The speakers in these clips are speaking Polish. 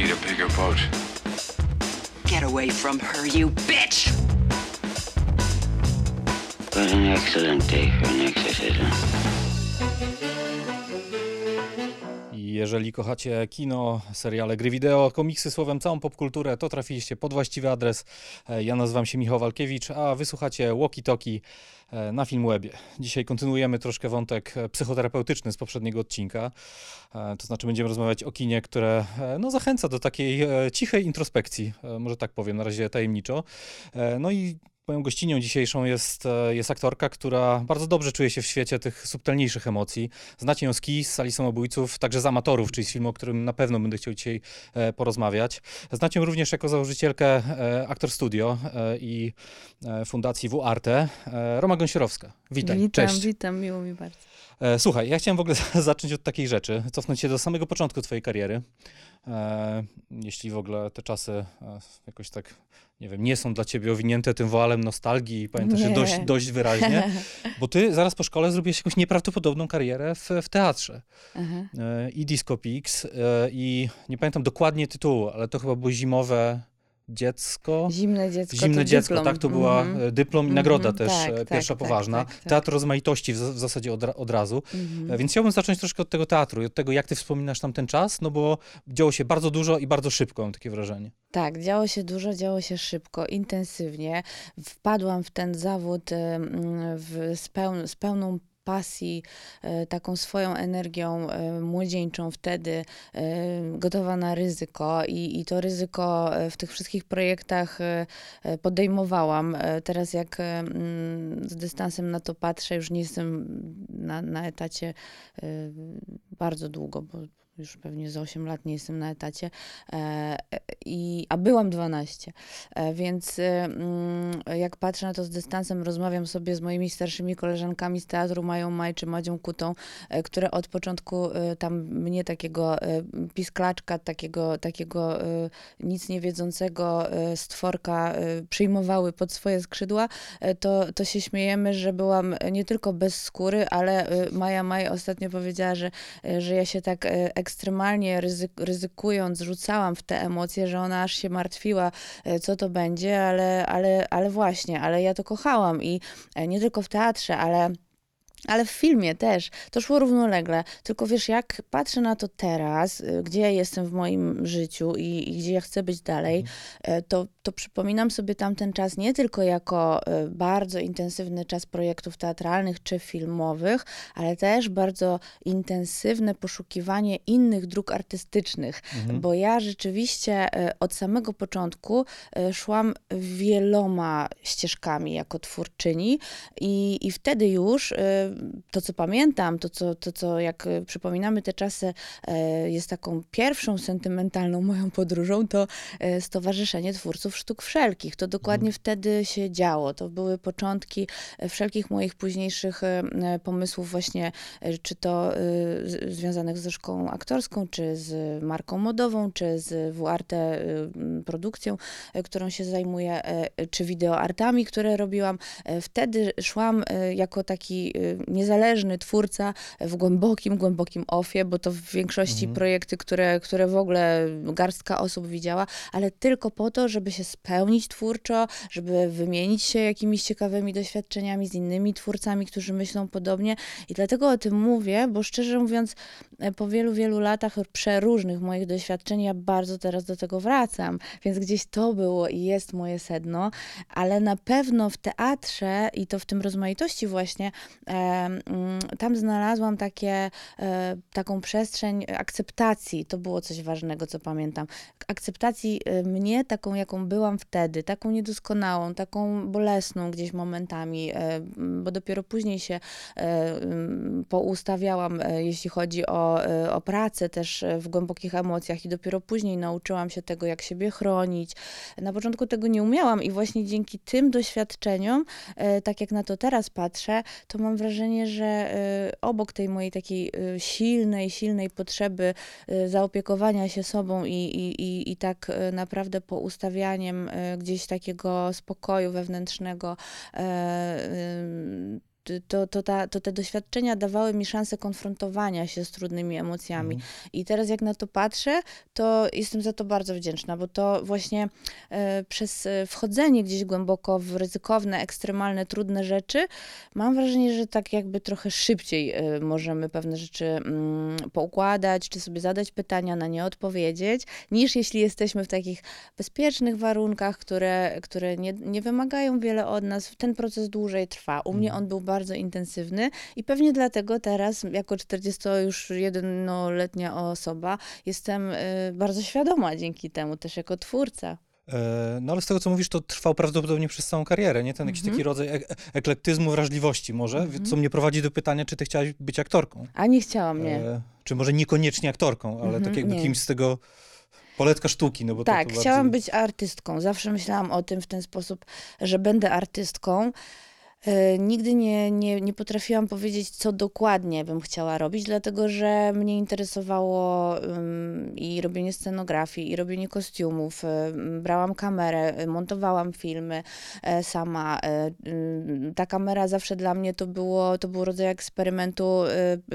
need a bigger boat. Get away from her, you bitch! What an excellent day for an exorcism. Jeżeli kochacie kino, seriale, gry wideo, komiksy, słowem całą popkulturę, to trafiliście pod właściwy adres. E, Ja nazywam się Michał Walkiewicz, a wysłuchacie Walkie Talkie e, na Filmwebie. Dzisiaj kontynuujemy troszkę wątek psychoterapeutyczny z poprzedniego odcinka. E, To znaczy będziemy rozmawiać o kinie, które no, zachęca do takiej cichej introspekcji, może tak powiem, na razie tajemniczo. No i Moją gościnią dzisiejszą jest, e, jest aktorka, która bardzo dobrze czuje się w świecie tych subtelniejszych emocji. Znacie ją z Kiss, z Sali Samobójców, także z Amatorów, czyli z filmu, o którym na pewno będę chciał dzisiaj e, porozmawiać. Znacie ją również jako założycielkę e, Aktor Studio i Fundacji WARTE. Roma Gąsiorowska. Witaj, Witam, cześć. witam, miło mi bardzo. E, Słuchaj, ja chciałem w ogóle zacząć od takiej rzeczy, cofnąć się do samego początku twojej kariery. E, jeśli w ogóle te czasy e, jakoś tak, nie wiem, nie są dla ciebie owinięte tym woalem nostalgii, pamiętasz je dość, dość wyraźnie, bo ty zaraz po szkole zrobiłeś jakąś nieprawdopodobną karierę w, w teatrze. Aha. I Disco Pix, i nie pamiętam dokładnie tytułu, ale to chyba było zimowe dziecko. Zimne dziecko. Zimne dziecko, dyplom. tak, to była Mhm. e, dyplom i nagroda Mhm, też, tak, e, tak, pierwsza tak, poważna. tak, tak. Teatr rozmaitości w, w zasadzie od, od razu. Mhm. E, Więc chciałbym zacząć troszkę od tego teatru i od tego, jak ty wspominasz tam ten czas, no bo działo się bardzo dużo i bardzo szybko, mam takie wrażenie. Tak, działo się dużo, działo się szybko, intensywnie. Wpadłam w ten zawód w, z, peł, z pełną pasji, e, taką swoją energią e, młodzieńczą wtedy, e, gotowa na ryzyko i, i to ryzyko w tych wszystkich projektach podejmowałam. Teraz jak z dystansem na to patrzę, już nie jestem na, na etacie bardzo długo, bo już pewnie za 8 lat nie jestem na etacie, e, i, a byłam 12. E, Więc e, mm, jak patrzę na to z dystansem, rozmawiam sobie z moimi starszymi koleżankami z teatru, Mają Maj czy Madzią Kutą, e, które od początku tam mnie takiego pisklaczka, takiego, takiego nic nie wiedzącego stworka przyjmowały pod swoje skrzydła, to, to się śmiejemy, że byłam nie tylko bez skóry, ale Maja Maj ostatnio powiedziała, że, że ja się tak e, ekstremalnie ryzyk, ryzykując rzucałam w te emocje, że ona aż się martwiła, e, co to będzie, ale, ale, ale właśnie, ale ja to kochałam i e, nie tylko w teatrze, ale ale w filmie też. To szło równolegle. Tylko wiesz, jak patrzę na to teraz, y, gdzie ja jestem w moim życiu i, i gdzie ja chcę być dalej, e, to, to przypominam sobie tamten czas nie tylko jako e, bardzo intensywny czas projektów teatralnych czy filmowych, ale też bardzo intensywne poszukiwanie innych dróg artystycznych. Mhm. Bo ja rzeczywiście od samego początku szłam wieloma ścieżkami jako twórczyni i, i wtedy już to, co pamiętam, to co, to, co jak e, przypominamy te czasy, e, jest taką pierwszą sentymentalną moją podróżą, to e, Stowarzyszenie Twórców Sztuk Wszelkich. To dokładnie wtedy się działo. To były początki wszelkich moich późniejszych pomysłów właśnie, czy to związanych ze szkołą aktorską, czy z marką modową, czy z m, produkcją, którą się zajmuję, czy wideoartami, które robiłam. Wtedy szłam jako taki niezależny twórca w głębokim, głębokim ofie, bo to w większości Mhm. projekty, które, które w ogóle garstka osób widziała, ale tylko po to, żeby się spełnić twórczo, żeby wymienić się jakimiś ciekawymi doświadczeniami z innymi twórcami, którzy myślą podobnie. I dlatego o tym mówię, bo szczerze mówiąc, e, po wielu, wielu latach przeróżnych moich doświadczeń, ja bardzo teraz do tego wracam. Więc gdzieś to było i jest moje sedno, ale na pewno w teatrze i to w tym rozmaitości właśnie, e, tam znalazłam takie, e, taką przestrzeń akceptacji. To było coś ważnego, co pamiętam. Akceptacji e, mnie, taką jaką byłam wtedy, taką niedoskonałą, taką bolesną gdzieś momentami, e, bo dopiero później się poustawiałam, jeśli chodzi o, o pracę też w głębokich emocjach i dopiero później nauczyłam się tego, jak siebie chronić. Na początku tego nie umiałam i właśnie dzięki tym doświadczeniom, tak jak na to teraz patrzę, to mam wrażenie, że e, obok tej mojej takiej e, silnej, silnej potrzeby e, zaopiekowania się sobą i, i, i, tak naprawdę poustawianiem e, gdzieś takiego spokoju wewnętrznego, e, to, to, ta, to te doświadczenia dawały mi szansę konfrontowania się z trudnymi emocjami. I teraz jak na to patrzę, to jestem za to bardzo wdzięczna, bo to właśnie e, przez e, wchodzenie gdzieś głęboko w ryzykowne, ekstremalne, trudne rzeczy, mam wrażenie, że tak jakby trochę szybciej e, możemy pewne rzeczy mm, poukładać, czy sobie zadać pytania, na nie odpowiedzieć, niż jeśli jesteśmy w takich bezpiecznych warunkach, które, które nie, nie wymagają wiele od nas. Ten proces dłużej trwa. U mnie on był bardzo intensywny i pewnie dlatego teraz, jako 41-letnia osoba, jestem y, bardzo świadoma dzięki temu, też jako twórca. E, No ale z tego, co mówisz, to trwał prawdopodobnie przez całą karierę, nie? Ten jakiś Mhm. taki rodzaj ek- eklektyzmu, wrażliwości może, co mnie prowadzi do pytania, czy ty chciałaś być aktorką? A nie chciałam, nie. E, czy może niekoniecznie aktorką, ale Mhm, tak jakby nie. kimś z tego poletka sztuki, no bo Tak, to, to chciałam bardziej... być artystką. Zawsze myślałam o tym w ten sposób, że będę artystką. E, Nigdy nie, nie, nie potrafiłam powiedzieć, co dokładnie bym chciała robić, dlatego że mnie interesowało i robienie scenografii, i robienie kostiumów. Ym, Brałam kamerę, y, montowałam filmy e, sama. E, Ta kamera zawsze dla mnie to było, to był rodzaj eksperymentu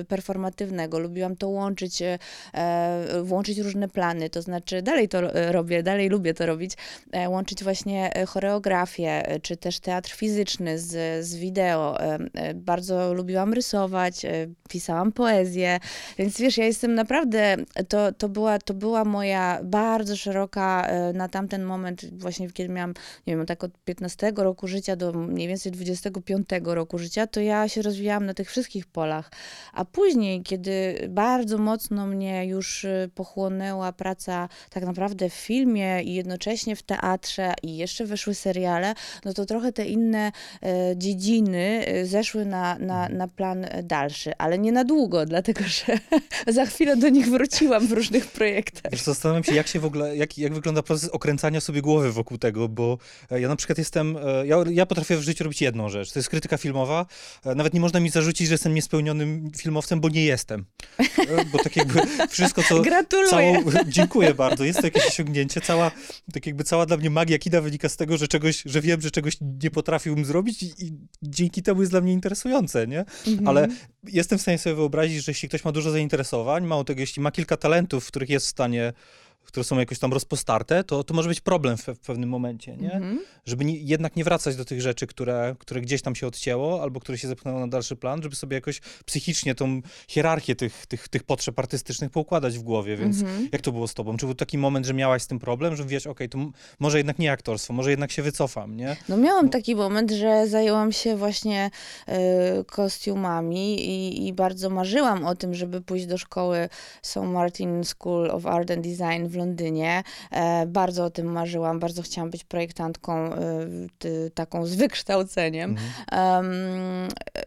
performatywnego. Lubiłam to łączyć, e, e, włączyć różne plany, to znaczy dalej to e, robię, dalej lubię to robić, e, łączyć właśnie e, choreografię, e, czy też teatr fizyczny z, z wideo. E, Bardzo lubiłam rysować, e, pisałam poezję, więc wiesz, ja jestem naprawdę, to, to, była, to była moja bardzo szeroka e, na tamten moment, właśnie kiedy miałam, nie wiem, tak od 15 roku życia do mniej więcej 25 roku życia, to ja się rozwijałam na tych wszystkich polach. A później, kiedy bardzo mocno mnie już pochłonęła praca tak naprawdę w filmie i jednocześnie w teatrze i jeszcze weszły seriale, no to trochę te inne e, dziedziny e, zeszły na, na, na plan e, dalszy, ale nie na długo, dlatego że za chwilę do nich wróciłam w różnych projektach. Wiesz, zastanawiam się, jak się w ogóle, jak, jak wygląda proces okręcania sobie głowy wokół tego, bo e, ja na przykład jestem, e, ja, ja potrafię w życiu robić jedną rzecz, to jest krytyka filmowa. E, Nawet nie można mi zarzucić, że jestem niespełnionym filmowcem, bo nie jestem. Bo tak jakby wszystko, co... Gratuluję. Całą, dziękuję bardzo, jest to jakieś osiągnięcie. Cała, tak jakby cała dla mnie magia kina wynika z tego, że czegoś, że wiem, że czegoś nie potrafiłbym zrobić i, i dzięki temu jest dla mnie interesujące, nie? Ale jestem w stanie sobie wyobrazić, że jeśli ktoś ma dużo zainteresowań, mało tego, jeśli ma kilka talentów, w których jest w stanie, które są jakoś tam rozpostarte, to, to może być problem w, w pewnym momencie, nie? Mhm. Żeby nie, jednak nie wracać do tych rzeczy, które, które gdzieś tam się odcięło, albo które się zepchnęło na dalszy plan, żeby sobie jakoś psychicznie tą hierarchię tych, tych, tych potrzeb artystycznych poukładać w głowie, więc Mhm. jak to było z tobą? Czy był taki moment, że miałaś z tym problem, że wiesz, okej, to m- może jednak nie aktorstwo, może jednak się wycofam, nie? No miałam taki moment, że zajęłam się właśnie e, kostiumami i, i bardzo marzyłam o tym, żeby pójść do szkoły St. Martin School of Art and Design w Londynie. E, bardzo o tym marzyłam, bardzo chciałam być projektantką e, taką z wykształceniem. Em,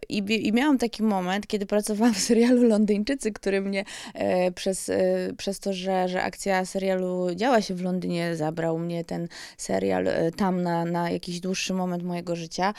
i, I miałam taki moment, kiedy pracowałam w serialu Londyńczycy, który mnie e, przez, przez to, że, że akcja serialu działa się w Londynie, zabrał mnie ten serial tam na, na jakiś dłuższy moment mojego życia.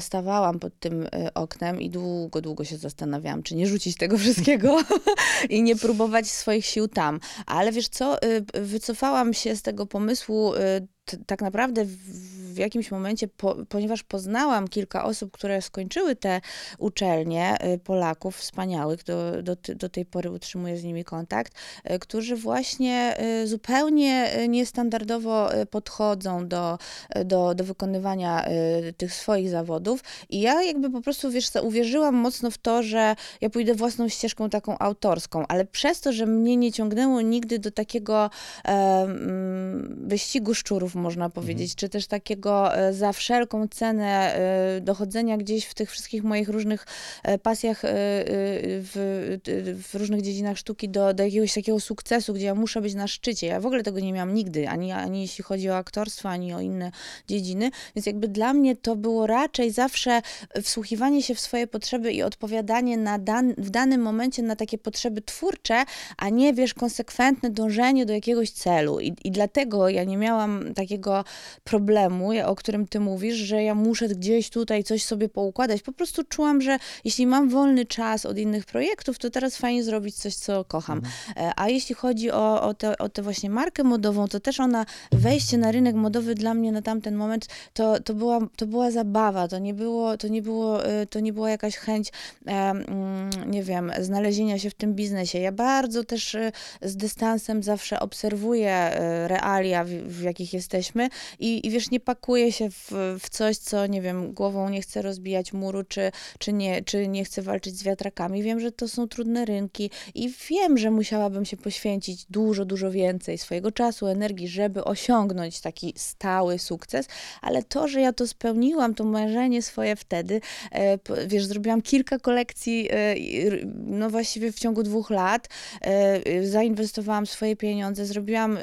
Stawałam pod tym oknem i długo, długo się zastanawiałam, czy nie rzucić tego wszystkiego i nie próbować swoich sił tam. Ale wiesz co, wycofałam się z tego pomysłu t- tak naprawdę w, jakimś momencie, po, ponieważ poznałam kilka osób, które skończyły te uczelnie, y, Polaków wspaniałych, do, do, do tej pory utrzymuję z nimi kontakt, y, którzy właśnie y, zupełnie niestandardowo podchodzą do, do, do wykonywania tych swoich zawodów. I ja jakby po prostu, wiesz, uwierzyłam mocno w to, że ja pójdę własną ścieżką taką autorską, ale przez to, że mnie nie ciągnęło nigdy do takiego mm, wyścigu szczurów, można powiedzieć, czy też takiego e, za wszelką cenę e, dochodzenia gdzieś w tych wszystkich moich różnych e, pasjach w, w różnych dziedzinach sztuki do, do jakiegoś takiego sukcesu, gdzie ja muszę być na szczycie. Ja w ogóle tego nie miałam nigdy, ani, ani jeśli chodzi o aktorstwo, ani o inne dziedziny, więc jakby dla mnie to było raczej zawsze wsłuchiwanie się w swoje potrzeby i odpowiadanie na dan, w danym momencie na takie potrzeby twórcze, a nie, wiesz, konsekwentne dążenie do jakiegoś celu. I, i dlatego ja nie miałam takiego problemu, o którym ty mówisz, że ja muszę gdzieś tutaj coś sobie poukładać. Po prostu czułam, że jeśli mam wolny czas od innych projektów, to teraz fajnie zrobić coś, co kocham. E, A jeśli chodzi o, o, tę, o tę właśnie markę modową, to też ona, wejście na rynek modowy dla mnie na tamten moment, to, to, była, to była zabawa, to nie było, to nie było, e, to nie była jakaś chęć, e, mm, nie wiem, znalezienia się w tym biznesie. Ja bardzo też z dystansem zawsze obserwuję realia, w, w jakich jesteśmy i, i wiesz, nie pakuję się w, w coś, co, nie wiem, głową nie chcę rozbijać muru, czy, czy, nie, czy nie chcę walczyć z wiatrakami. Wiem, że to są trudne rynki i wiem, że musiałabym się poświęcić dużo, dużo więcej swojego czasu, energii, żeby osiągnąć taki stały sukces, ale to, że ja to spełniłam, to marzenie swoje wtedy, e, wiesz, zrobiłam kilka kolekcji, e, no właściwie w ciągu dwóch lat, e, zainwestowałam swoje pieniądze, zrobiłam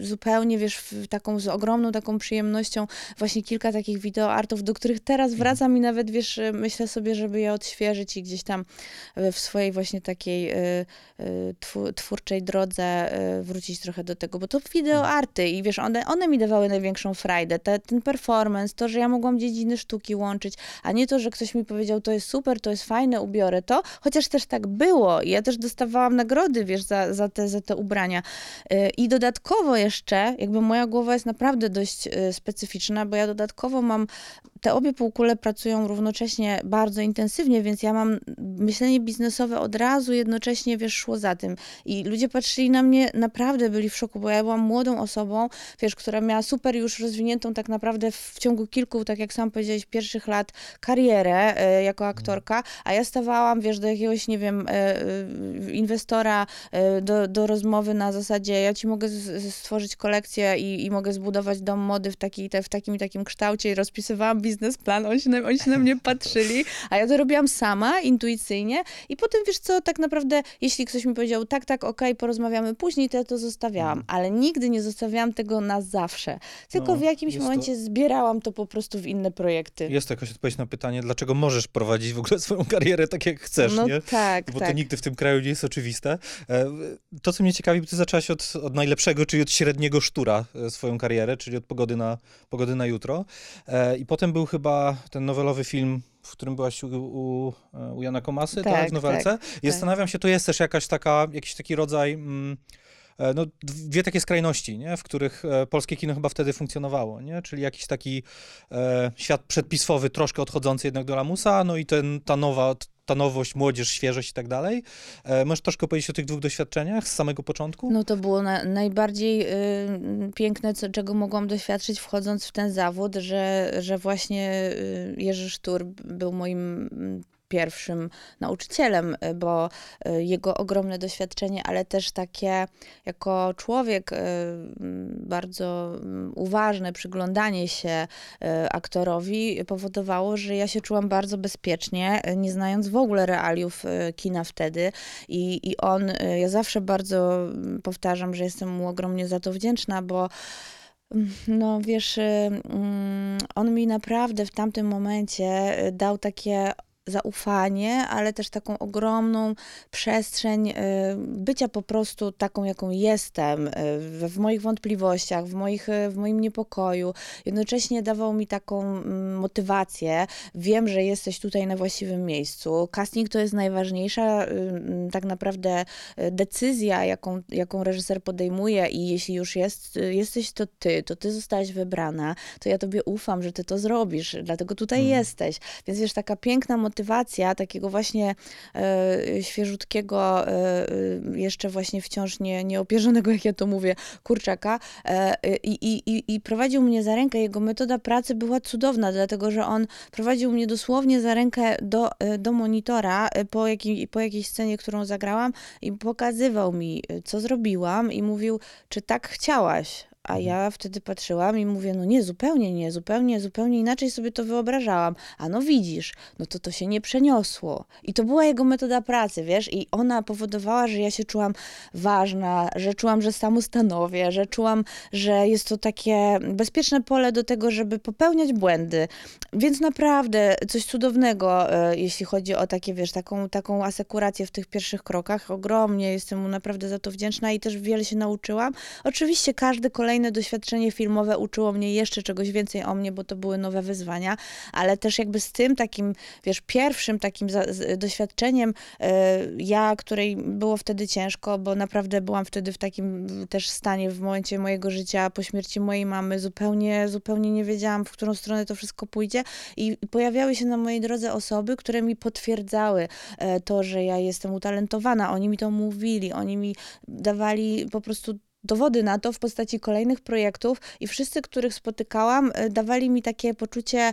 zupełnie, wiesz, taką z ogromną taką przyjemnością właśnie kilka takich wideoartów, do których teraz wracam i nawet, wiesz, e, myślę sobie, żeby je odświeżyć i gdzieś tam e, w swojej właśnie takiej twu- twórczej drodze wrócić trochę do tego, bo to wideoarty i wiesz, one, one mi dawały największą frajdę, Te, ten performance, to, że ja mogłam dziedziny sztuki łączyć, a nie to, że ktoś mi powiedział, to jest super, to jest fajne, ubiorę to, chociaż też tak było ja też dostawałam nagrody, wiesz, za, za, te, za te ubrania. Y, I dodatkowo jeszcze, jakby moja głowa jest naprawdę dość y, specyficzna, bo ja dodatkowo mam, te obie półkule pracują równocześnie bardzo intensywnie, więc ja mam myślenie biznesowe od razu, jednocześnie, wiesz, szło za tym. I ludzie patrzyli na mnie, naprawdę byli w szoku, bo ja byłam młodą osobą, wiesz, która miała super już rozwiniętą tak naprawdę w ciągu kilku, tak jak sam powiedziałeś, pierwszych lat karierę e, jako aktorka, a ja stawałam, wiesz, do jakiegoś, nie wiem, e, e, inwestora e, do, do rozmowy na zasadzie, ja ci mogę stworzyć kolekcję i, i mogę zbudować dom mody w, taki, te, w takim i takim kształcie i rozpisywałam biznesplan, oni się, na, oni się na mnie patrzyli, a ja to robiłam sama, intuicyjnie i potem, wiesz co, tak naprawdę, jeśli ktoś mi powiedział, tak, tak, okej, porozmawiamy później, to ja to zostawiałam, ale nigdy nie zostawiałam tego na zawsze, tylko No, w jakimś jest to- momencie zbierałam to po prostu w inne projekty. Jest to jakaś odpowiedź na pytanie, dlaczego możesz prowadzić w ogóle swoją karierę tak, jak chcesz, no nie? tak, Bo tak. to nigdy w tym kraju nie jest oczywiste. E, To, co mnie ciekawi, bo ty zaczęłaś od, od najlepszego, czyli od średniego sztura e, swoją karierę, czyli od pogody na, pogody na jutro. E, I potem był chyba ten nowelowy film, w którym byłaś u, u, u Jana Komasy, tak, Tak, w nowelce. I zastanawiam się, to jest też jakaś taka, jakiś taki rodzaj... Mm, e, no, dwie takie skrajności, nie? w których e, polskie kino chyba wtedy funkcjonowało, nie? czyli jakiś taki e, świat przedpiswowy, troszkę odchodzący jednak do lamusa, no i ten, ta nowa, ta nowość, młodzież, świeżość i tak dalej. E, możesz troszkę powiedzieć o tych dwóch doświadczeniach z samego początku? No to było na, najbardziej y, piękne, co, czego mogłam doświadczyć wchodząc w ten zawód, że, że właśnie y, Jerzy Sztur był moim pierwszym nauczycielem, y, bo y, jego ogromne doświadczenie, ale też takie jako człowiek y, bardzo uważne przyglądanie się aktorowi powodowało, że ja się czułam bardzo bezpiecznie, nie znając w ogóle realiów kina wtedy. I, I on, ja zawsze bardzo powtarzam, że jestem mu ogromnie za to wdzięczna, bo mm, no wiesz, mm, on mi naprawdę w tamtym momencie dał takie zaufanie, ale też taką ogromną przestrzeń y, bycia po prostu taką, jaką jestem, y, w, moich wątpliwościach, w, moich, y, w moim niepokoju. Jednocześnie dawał mi taką mm, motywację. Wiem, że jesteś tutaj na właściwym miejscu. Casting to jest najważniejsza mm, tak naprawdę decyzja, jaką, jaką reżyser podejmuje i jeśli już jest, jesteś to ty, to ty zostałaś wybrana, to ja tobie ufam, że ty to zrobisz, dlatego tutaj Mm. jesteś. Więc wiesz, taka piękna motywacja takiego właśnie e, świeżutkiego, e, jeszcze właśnie wciąż nie, nieopierzonego, jak ja to mówię, kurczaka e, i, i, i, prowadził mnie za rękę. Jego metoda pracy była cudowna, dlatego że on prowadził mnie dosłownie za rękę do, do monitora po, jakim, po jakiejś scenie, którą zagrałam i pokazywał mi, co zrobiłam i mówił, czy tak chciałaś. A ja wtedy patrzyłam i mówię, no nie, zupełnie nie, zupełnie, zupełnie inaczej sobie to wyobrażałam. A no widzisz, no to to się nie przeniosło. I to była jego metoda pracy, wiesz, i ona powodowała, że ja się czułam ważna, że czułam, że samostanowię, że czułam, że jest to takie bezpieczne pole do tego, żeby popełniać błędy. Więc naprawdę coś cudownego, e, jeśli chodzi o takie, wiesz, taką, taką asekurację w tych pierwszych krokach. Ogromnie jestem mu naprawdę za to wdzięczna i też wiele się nauczyłam. Oczywiście każdy kolejny kolejne doświadczenie filmowe uczyło mnie jeszcze czegoś więcej o mnie, bo to były nowe wyzwania, ale też jakby z tym takim, wiesz, pierwszym takim za, doświadczeniem e, ja, której było wtedy ciężko, bo naprawdę byłam wtedy w takim też stanie w momencie mojego życia po śmierci mojej mamy, zupełnie, zupełnie nie wiedziałam, w którą stronę to wszystko pójdzie i pojawiały się na mojej drodze osoby, które mi potwierdzały e, to, że ja jestem utalentowana. Oni mi to mówili, oni mi dawali po prostu dowody na to w postaci kolejnych projektów i wszyscy, których spotykałam, e, dawali mi takie poczucie, e,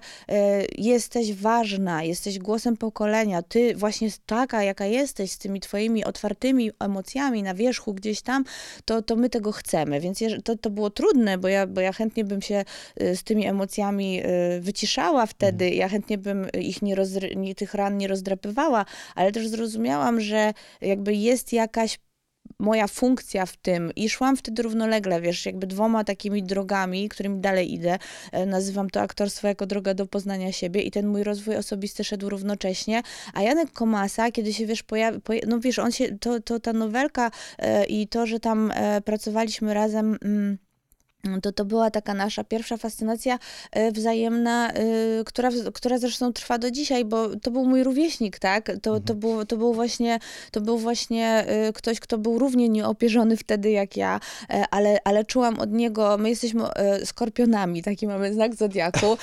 jesteś ważna, jesteś głosem pokolenia, ty właśnie taka, jaka jesteś, z tymi twoimi otwartymi emocjami na wierzchu gdzieś tam, to, to my tego chcemy. Więc to, to było trudne, bo ja, bo ja chętnie bym się e, z tymi emocjami wyciszała wtedy, ja chętnie bym ich nie, rozdry, nie tych ran nie rozdrapywała, ale też zrozumiałam, że jakby jest jakaś moja funkcja w tym i szłam wtedy równolegle, wiesz, jakby dwoma takimi drogami, którymi dalej idę. E, nazywam to aktorstwo jako droga do poznania siebie i ten mój rozwój osobisty szedł równocześnie. A Janek Komasa, kiedy się, wiesz, pojawił, no wiesz, on się, to, to ta nowelka e, i to, że tam e, pracowaliśmy razem... Mm, to to była taka nasza pierwsza fascynacja e, wzajemna, e, która, która zresztą trwa do dzisiaj, bo to był mój rówieśnik, tak? To, to, mhm. był, to, był, właśnie, to był właśnie e, ktoś, kto był równie nieopierzony wtedy jak ja, ale, ale czułam od niego, my jesteśmy skorpionami, taki mamy znak zodiaku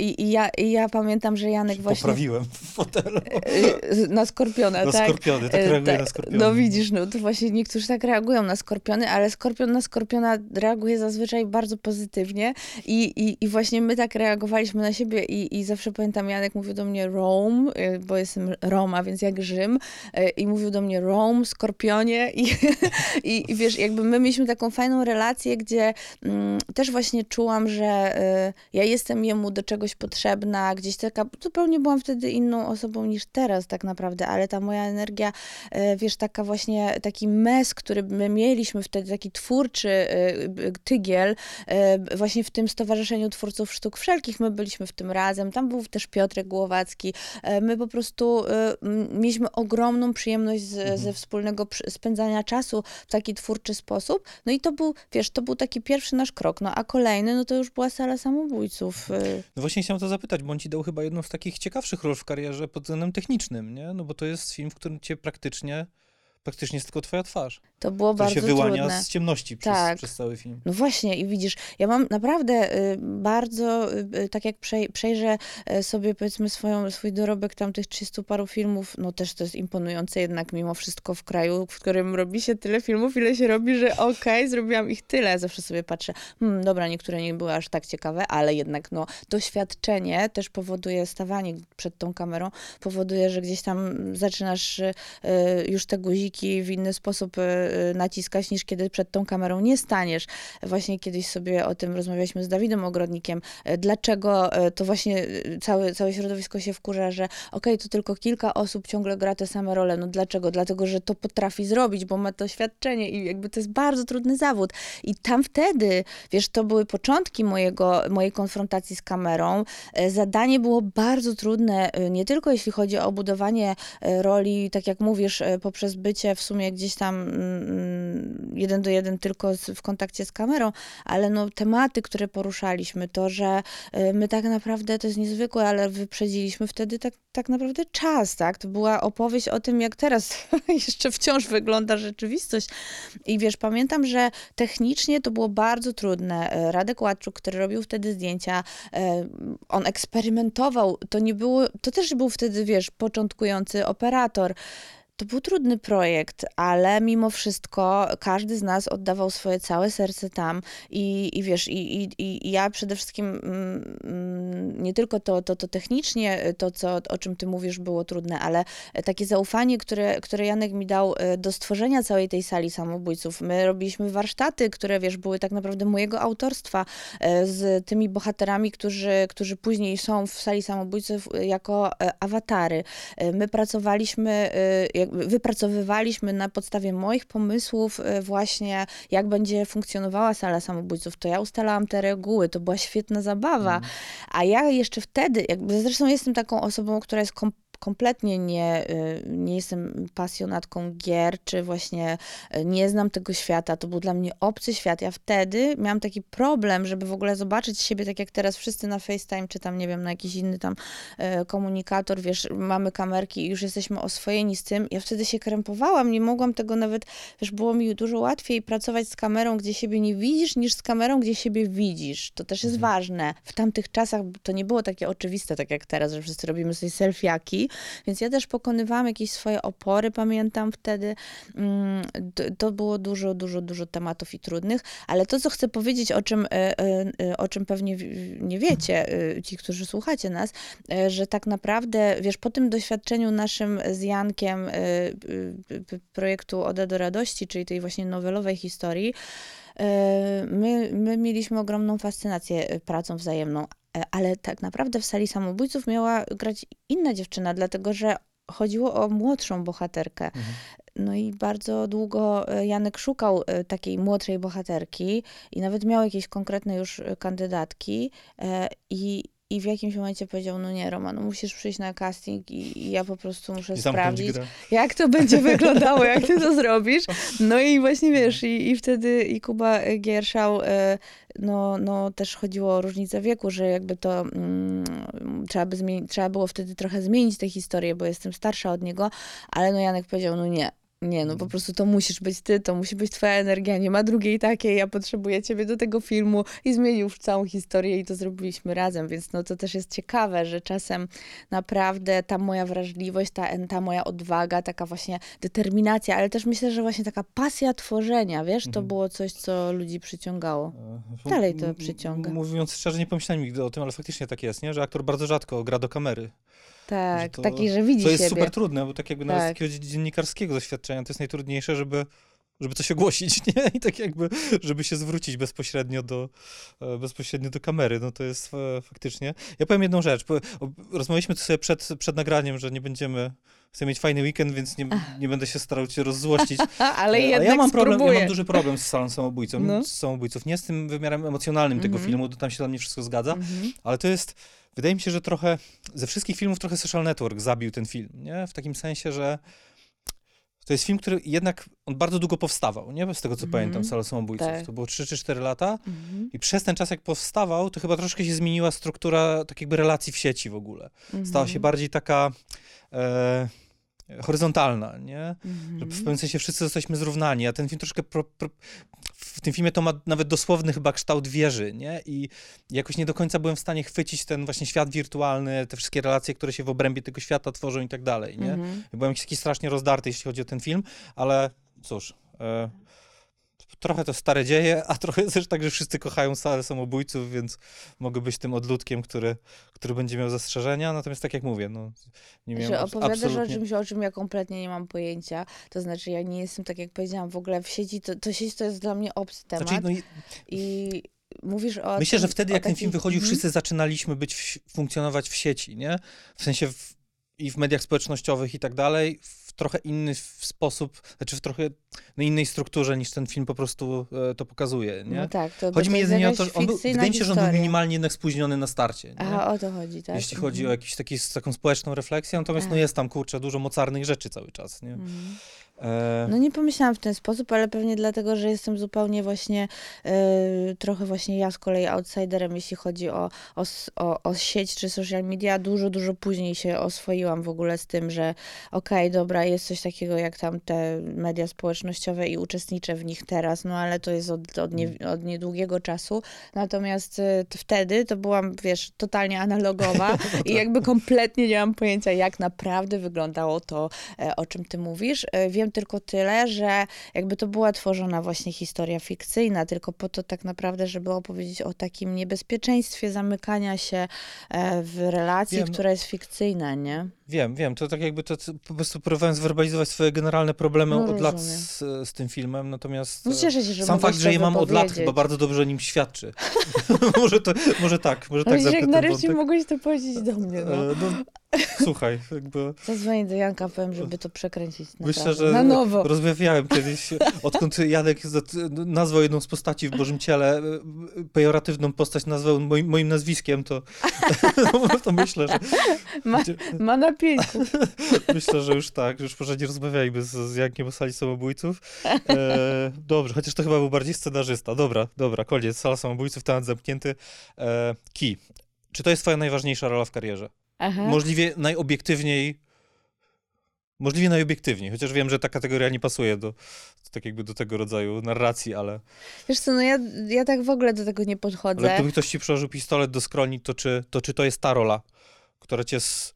i, i, ja, i ja pamiętam, że Janek właśnie... Poprawiłem w fotelu. Na skorpiona, na tak? skorpiony, tak reaguje na skorpiony. No widzisz, no to właśnie niektórzy tak reagują na skorpiony, ale skorpion na skorpiona reaguje zazwyczaj zazwyczaj bardzo pozytywnie i, i, i właśnie my tak reagowaliśmy na siebie i, i zawsze pamiętam, Janek mówił do mnie Rome, y, bo jestem Roma, więc jak Rzym y, i mówił do mnie Rome, Skorpionie i, i, i wiesz, jakby my mieliśmy taką fajną relację, gdzie mm, też właśnie czułam, że y, ja jestem jemu do czegoś potrzebna, gdzieś taka, zupełnie byłam wtedy inną osobą niż teraz tak naprawdę, ale ta moja energia, y, wiesz, taka właśnie, taki mes, który my mieliśmy wtedy, taki twórczy y, tygiel, E, właśnie w tym Stowarzyszeniu Twórców Sztuk Wszelkich. My byliśmy w tym razem, tam był też Piotrek Głowacki. E, my po prostu e, mieliśmy ogromną przyjemność z, mhm. ze wspólnego spędzania czasu w taki twórczy sposób. No i to był, wiesz, to był taki pierwszy nasz krok. No a kolejny, no to już była sala samobójców. No właśnie chciałem to zapytać, bo on ci dał chyba jedną z takich ciekawszych ról w karierze pod względem technicznym, nie? No bo to jest film, w którym cię praktycznie praktycznie jest tylko twoja twarz. To było bardzo trudne. się wyłania z ciemności przez, tak. przez cały film. No właśnie i widzisz, ja mam naprawdę y, bardzo, y, y tak jak przejrzę y, sobie powiedzmy swoją, swój dorobek tam tych 300 paru filmów, no też to jest imponujące jednak mimo wszystko w kraju, w którym robi się tyle filmów, ile się robi, że okej, okay, zrobiłam ich tyle. Zawsze sobie patrzę, hmm, dobra, niektóre nie były aż tak ciekawe, ale jednak no doświadczenie też powoduje, stawanie przed tą kamerą powoduje, że gdzieś tam zaczynasz już te guziki w inny sposób y, Y, naciskać, niż kiedy przed tą kamerą nie staniesz. Właśnie kiedyś sobie o tym rozmawialiśmy z Dawidem Ogrodnikiem, y, dlaczego to właśnie całe, całe środowisko się wkurza, że okej, okay, to tylko kilka osób ciągle gra te same role. No dlaczego? Dlatego, że to potrafi zrobić, bo ma doświadczenie i jakby to jest bardzo trudny zawód. I tam wtedy, wiesz, to były początki mojego, mojej konfrontacji z kamerą. Zadanie było bardzo trudne, nie tylko jeśli chodzi o budowanie roli, tak jak mówisz, poprzez bycie w sumie gdzieś tam mm, jeden do jeden tylko z, w kontakcie z kamerą, ale no tematy, które poruszaliśmy, to, że y, my tak naprawdę, to jest niezwykłe, ale wyprzedziliśmy wtedy tak, tak naprawdę czas, tak? To była opowieść o tym, jak teraz jeszcze wciąż wygląda rzeczywistość. I wiesz, pamiętam, że technicznie to było bardzo trudne. Y, Radek Ładczuk, który robił wtedy zdjęcia, y, on eksperymentował. To nie było, to też był wtedy, wiesz, początkujący operator. To był trudny projekt, ale mimo wszystko każdy z nas oddawał swoje całe serce tam i, i wiesz, i, i, i ja przede wszystkim mm, mm, nie tylko to, to, to technicznie, to co, o czym ty mówisz było trudne, ale takie zaufanie, które, które Janek mi dał e, do stworzenia całej tej sali samobójców. My robiliśmy warsztaty, które wiesz, były tak naprawdę mojego autorstwa e, z tymi bohaterami, którzy, którzy później są w sali samobójców jako awatary. My pracowaliśmy wypracowywaliśmy na podstawie moich pomysłów e, właśnie, jak będzie funkcjonowała sala samobójców, to ja ustalałam te reguły, to była świetna zabawa. Mm. A ja jeszcze wtedy, jakby zresztą jestem taką osobą, która jest kompletnie kompletnie nie, y, nie jestem pasjonatką gier, czy właśnie y, nie znam tego świata. To był dla mnie obcy świat. Ja wtedy miałam taki problem, żeby w ogóle zobaczyć siebie, tak jak teraz wszyscy na FaceTime, czy tam, nie wiem, na jakiś inny tam e, komunikator, wiesz, mamy kamerki i już jesteśmy oswojeni z tym. Ja wtedy się krępowałam, nie mogłam tego nawet, wiesz, było mi dużo łatwiej pracować z kamerą, gdzie siebie nie widzisz, niż z kamerą, gdzie siebie widzisz. To też jest ważne. W tamtych czasach to nie było takie oczywiste, tak jak teraz, że wszyscy robimy sobie selfiaki, więc ja też pokonywałam jakieś swoje opory, pamiętam wtedy. Mm, To było dużo, dużo, dużo tematów i trudnych, ale to, co chcę powiedzieć, o czym, e, e, e, o czym pewnie nie wiecie, ci, którzy słuchacie nas, że tak naprawdę, wiesz, po tym doświadczeniu naszym z Jankiem projektu Ode do Radości, czyli tej właśnie nowelowej historii, my, my mieliśmy ogromną fascynację pracą wzajemną, ale tak naprawdę w sali samobójców miała grać inna dziewczyna, dlatego że chodziło o młodszą bohaterkę. No i bardzo długo e, Janek szukał e, takiej młodszej bohaterki i nawet miał jakieś konkretne już e, kandydatki e, i, i w jakimś momencie powiedział, no nie Roman, no musisz przyjść na casting i, i ja po prostu muszę sprawdzić, grę. jak to będzie wyglądało, jak ty to zrobisz. No i właśnie wiesz, i, i wtedy i Kuba Gierszał, e, no, no też chodziło o różnicę wieku, że jakby to mm, trzeba, by trzeba było wtedy trochę zmienić tę historię, bo jestem starsza od niego, ale no Janek powiedział, no nie, nie, no po prostu to musisz być ty, to musi być twoja energia, nie ma drugiej takiej, ja potrzebuję ciebie do tego filmu i zmienił już całą historię i to zrobiliśmy razem, więc no to też jest ciekawe, że czasem naprawdę ta moja wrażliwość, ta, ta moja odwaga, taka właśnie determinacja, ale też myślę, że właśnie taka pasja tworzenia, wiesz, to było coś, co ludzi przyciągało. E, Dalej to przyciąga. Mówiąc szczerze, nie pomyślałem nigdy o tym, ale faktycznie tak jest, nie? że aktor bardzo rzadko gra do kamery. Tak, że to- taki, że widzi To jest siebie. super trudne, bo tak jakby nawet z Tak. takiego dziennikarskiego doświadczenia to jest najtrudniejsze, żeby, żeby coś ogłosić, nie? I tak jakby, żeby się zwrócić bezpośrednio do, e, bezpośrednio do kamery, no to jest e, faktycznie. Ja powiem jedną rzecz, rozmawialiśmy tu sobie przed, przed nagraniem, że nie będziemy, chcę mieć fajny weekend, więc nie, nie będę się starał cię rozzłościć. ale E, jednak A ja mam problem, ja spróbuję. mam duży problem z salą samobójcą, No. z samobójców. Nie z tym wymiarem emocjonalnym tego Mhm. filmu, to tam się dla mnie wszystko zgadza, Mhm. ale to jest, wydaje mi się, że trochę, ze wszystkich filmów trochę Social Network zabił ten film, nie? W takim sensie, że to jest film, który jednak, on bardzo długo powstawał, nie? Z tego, co Mhm. pamiętam, Sala Samobójców. Tak. To było 3 czy 4 lata Mhm. i przez ten czas, jak powstawał, to chyba troszkę się zmieniła struktura tak jakby relacji w sieci w ogóle. Stała się bardziej taka e, horyzontalna, nie? Że Mhm. w pewnym sensie wszyscy jesteśmy zrównani, a ten film troszkę. Pro, pro, w tym filmie to ma nawet dosłowny chyba kształt wieży, nie? I jakoś nie do końca byłem w stanie chwycić ten właśnie świat wirtualny, te wszystkie relacje, które się w obrębie tego świata tworzą i tak dalej, nie? Mhm. Byłem jakiś taki strasznie rozdarty, jeśli chodzi o ten film, ale cóż. E, Trochę to stare dzieje, a trochę też tak, że wszyscy kochają salę samobójców, więc mogę być tym odludkiem, który, który będzie miał zastrzeżenia. Natomiast tak jak mówię, no, nie miałem Że opowiadasz o absolutnie... czymś, o czym ja kompletnie nie mam pojęcia. To znaczy, ja nie jestem, tak jak powiedziałam, w ogóle w sieci, to, to sieć to jest dla mnie obcy temat. Znaczy, no, i- I mówisz o Myślę, tym, że wtedy, o jak ten takiej- film wychodził, Mhm. wszyscy zaczynaliśmy być, w, funkcjonować w sieci, nie? W sensie w, i w mediach społecznościowych i tak dalej, w trochę inny w sposób, znaczy w trochę innej strukturze niż ten film po prostu e, to pokazuje, nie? No tak, to, Chodzi mi jedynie o to, że on był, wydaje mi się, że on był minimalnie jednak spóźniony na starcie, nie? Aha, o to chodzi, tak? Jeśli chodzi o Mhm. jakiś taki, taką społeczną refleksję, natomiast no Tak. jest tam, kurczę, dużo mocarnych rzeczy cały czas, nie? Mhm. E, No nie pomyślałam w ten sposób, ale pewnie dlatego, że jestem zupełnie właśnie, e, trochę właśnie ja z kolei outsiderem, jeśli chodzi o, o, o, o sieć czy social media. Dużo, dużo później się oswoiłam w ogóle z tym, że okej, dobra, jest coś takiego jak tam te media społecznościowe i uczestniczę w nich teraz, no ale to jest od, od, nie, od niedługiego czasu. Natomiast e, wtedy to byłam, wiesz, totalnie analogowa i jakby kompletnie nie mam pojęcia, jak naprawdę wyglądało to, o czym ty mówisz. Wiem tylko tyle, że jakby to była tworzona właśnie historia fikcyjna, tylko po to tak naprawdę, żeby opowiedzieć o takim niebezpieczeństwie zamykania się e, w relacji, Wiem, która jest fikcyjna, nie? Wiem, wiem, to tak jakby to po prostu próbowałem zwerbalizować swoje generalne problemy No, od lat z, z tym filmem, natomiast... No e, cieszę się, że Sam fakt, że je mam od lat chyba bardzo dobrze o nim świadczy. może, to, może tak, może Ale tak widzisz, jak nareszcie wątek. mogłeś to powiedzieć do mnie, no. E, no, Słuchaj, jakby Zadzwonię do Janka, powiem, żeby to przekręcić myślę, naprawdę, że na nowo. rozmawiałem kiedyś, odkąd Janek nazwał jedną z postaci w Bożym Ciele, pejoratywną postać nazwał moim, moim nazwiskiem, to, to myślę, że Ma, ma na pięciu. myślę, że już tak, już może nie rozmawiajmy z, z Jankiem o sali samobójców. E, dobrze, chociaż to chyba był bardziej scenarzysta. Dobra, dobra, koniec, sala samobójców, temat zamknięty. E, Ki, czy to jest twoja najważniejsza rola w karierze? Aha. Możliwie najobiektywniej. Możliwie najobiektywniej, chociaż wiem, że ta kategoria nie pasuje do, tak jakby do tego rodzaju narracji, ale, Wiesz co, no ja, ja tak w ogóle do tego nie podchodzę. ale gdyby ktoś ci przyłożył pistolet do skroni, to czy, to czy to jest ta rola, która cię z,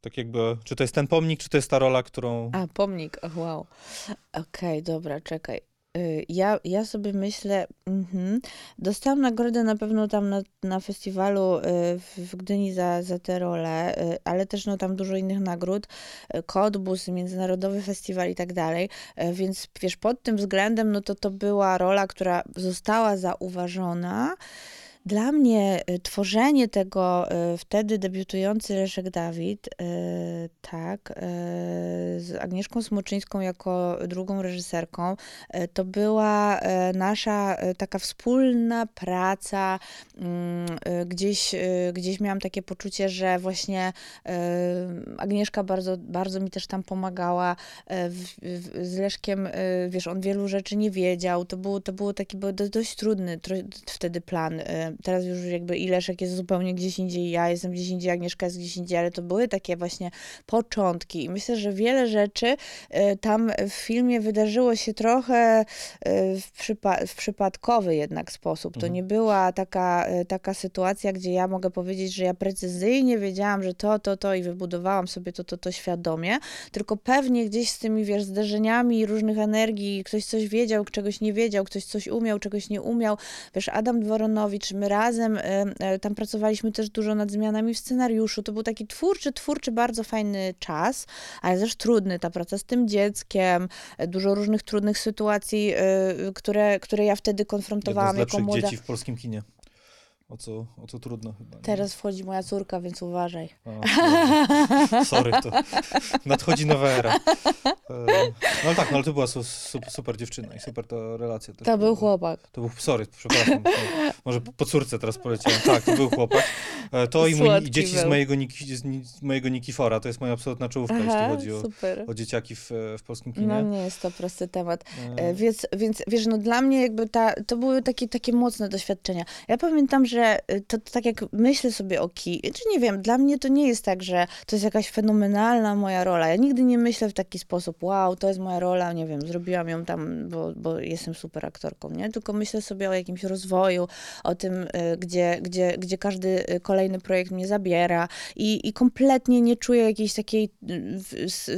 tak jakby, czy to jest ten pomnik, czy to jest ta rola, którą... A, pomnik, och, wow. Okej, dobra, czekaj. Y, Ja, ja sobie myślę, mhm. dostałam nagrodę na pewno tam na, na festiwalu y, w, Gdyni za, za tę rolę, y, ale też no tam dużo innych nagród, Kodbus, Międzynarodowy Festiwal i tak dalej, więc wiesz, pod tym względem no to to była rola, która została zauważona. Dla mnie y, tworzenie tego y, wtedy debiutujący Leszek Dawid, y, tak, z Agnieszką Smoczyńską jako drugą reżyserką, to była nasza taka wspólna praca. mm, Gdzieś, gdzieś miałam takie poczucie, że właśnie Agnieszka bardzo, bardzo mi też tam pomagała. Z Leszkiem, wiesz, on wielu rzeczy nie wiedział. To było, to taki był do- dość trudny wtedy plan. Teraz już jakby i Leszek jest zupełnie gdzieś indziej, ja jestem gdzieś indziej, Agnieszka jest gdzieś indziej, ale to były takie właśnie początki. I myślę, że wiele rzeczy y, tam w filmie wydarzyło się trochę y, w, przypa- w przypadkowy jednak sposób. To Mhm. nie była taka, y, taka sytuacja, gdzie ja mogę powiedzieć, że ja precyzyjnie wiedziałam, że to, to, to i wybudowałam sobie to, to, to świadomie, tylko pewnie gdzieś z tymi, wiesz, zderzeniami różnych energii, ktoś coś wiedział, czegoś nie wiedział, ktoś coś umiał, czegoś nie umiał. Wiesz, Adam Dworonowicz, razem y, tam pracowaliśmy też dużo nad zmianami w scenariuszu. To był taki twórczy, twórczy, bardzo fajny czas, ale też trudny, ta praca z tym dzieckiem, y, dużo różnych trudnych sytuacji, y, które, które ja wtedy Jedno konfrontowałam z jako młoda. dzieci w polskim kinie. O co, o co trudno chyba. nie? Teraz wchodzi moja córka, więc uważaj. A, dobrze. Sorry, to nadchodzi nowa era. E, No ale tak, no ale to była su, su, super dziewczyna i super ta relacja. też To był chłopak. To był, sorry, przepraszam. No, Może po córce teraz poleciałem. Tak, to był chłopak. E, To i, mój, i dzieci z mojego, Niki, z, mojego Nikifora. To jest moja absolutna czołówka, jeśli Aha, chodzi o, o dzieciaki w, w polskim kinie. No nie jest to prosty temat. E, E, Więc, więc wiesz, no dla mnie jakby ta, to były takie, takie mocne doświadczenia. Ja pamiętam, że y, to, to tak jak myślę sobie o Ki, czy nie wiem, dla mnie to nie jest tak, że to jest jakaś fenomenalna moja rola. Ja nigdy nie myślę w taki sposób, wow, to jest moja rola, nie wiem, zrobiłam ją tam, bo, bo jestem super aktorką, nie? Tylko myślę sobie o jakimś rozwoju, o tym, y, gdzie, gdzie, gdzie każdy y, kolejny projekt mnie zabiera i, i kompletnie nie czuję jakiejś takiej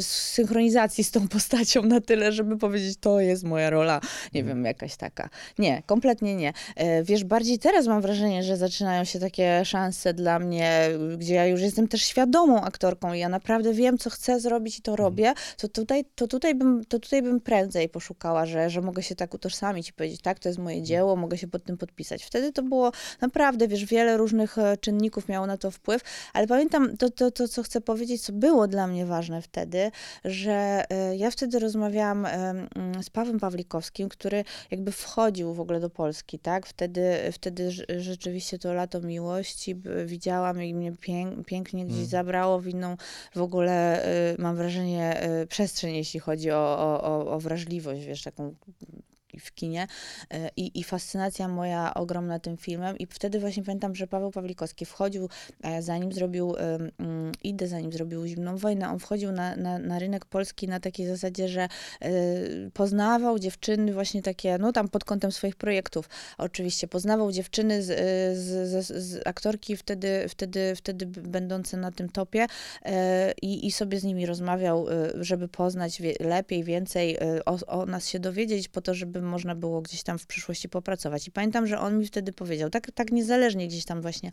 synchronizacji z tą postacią na tyle, żeby powiedzieć, to jest moja rola, nie Mhm. wiem, jakaś taka. Nie, kompletnie nie. E, Wiesz, bardziej teraz mam wrażenie, że zaczynają się takie szanse dla mnie, gdzie ja już jestem też świadomą aktorką i ja naprawdę wiem, co chcę zrobić i to Mhm. robię, to tutaj, to tutaj, bym, to tutaj bym prędzej poszukała, że, że mogę się tak utożsamić i powiedzieć, tak, to jest moje Mhm. dzieło, mogę się pod tym podpisać. Wtedy to było naprawdę, wiesz, wiele różnych e, czynników miało na to wpływ, ale pamiętam to, to, to co chcę powiedzieć, co było dla mnie ważne wtedy, że e, ja wtedy rozmawiałam mm, z Pawłem Pawlikowskim, który jakby wchodził w ogóle do Polski, tak? Wtedy, wtedy rz- rzeczywiście to lato miłości widziałam i mnie pięk, pięknie gdzieś Mm. zabrało w inną w ogóle, y, mam wrażenie, y, przestrzeń, jeśli chodzi o, o, o wrażliwość, wiesz, taką w kinie e, i, i fascynacja moja ogromna tym filmem. I wtedy właśnie pamiętam, że Paweł Pawlikowski wchodził, zanim zrobił mm, Idę, zanim zrobił Zimną Wojnę, on wchodził na, na, na rynek polski na takiej zasadzie, że e, poznawał dziewczyny właśnie takie, no tam pod kątem swoich projektów. Oczywiście, poznawał dziewczyny z, e, z, z, z aktorki wtedy, wtedy, wtedy będące na tym topie i, i sobie z nimi rozmawiał, żeby poznać lepiej, więcej, o, o nas się dowiedzieć, po to, żeby można było gdzieś tam w przyszłości popracować. I pamiętam, że on mi wtedy powiedział, tak, tak niezależnie gdzieś tam właśnie,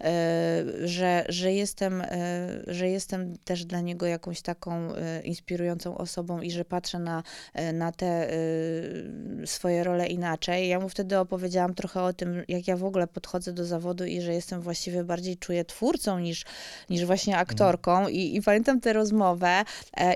e, że, że, jestem, e, że jestem też dla niego jakąś taką e, inspirującą osobą i że patrzę na, na te swoje role inaczej. Ja mu wtedy opowiedziałam trochę o tym, jak ja w ogóle podchodzę do zawodu i że jestem właściwie bardziej czuję twórcą niż, niż właśnie aktorką. I, I pamiętam tę rozmowę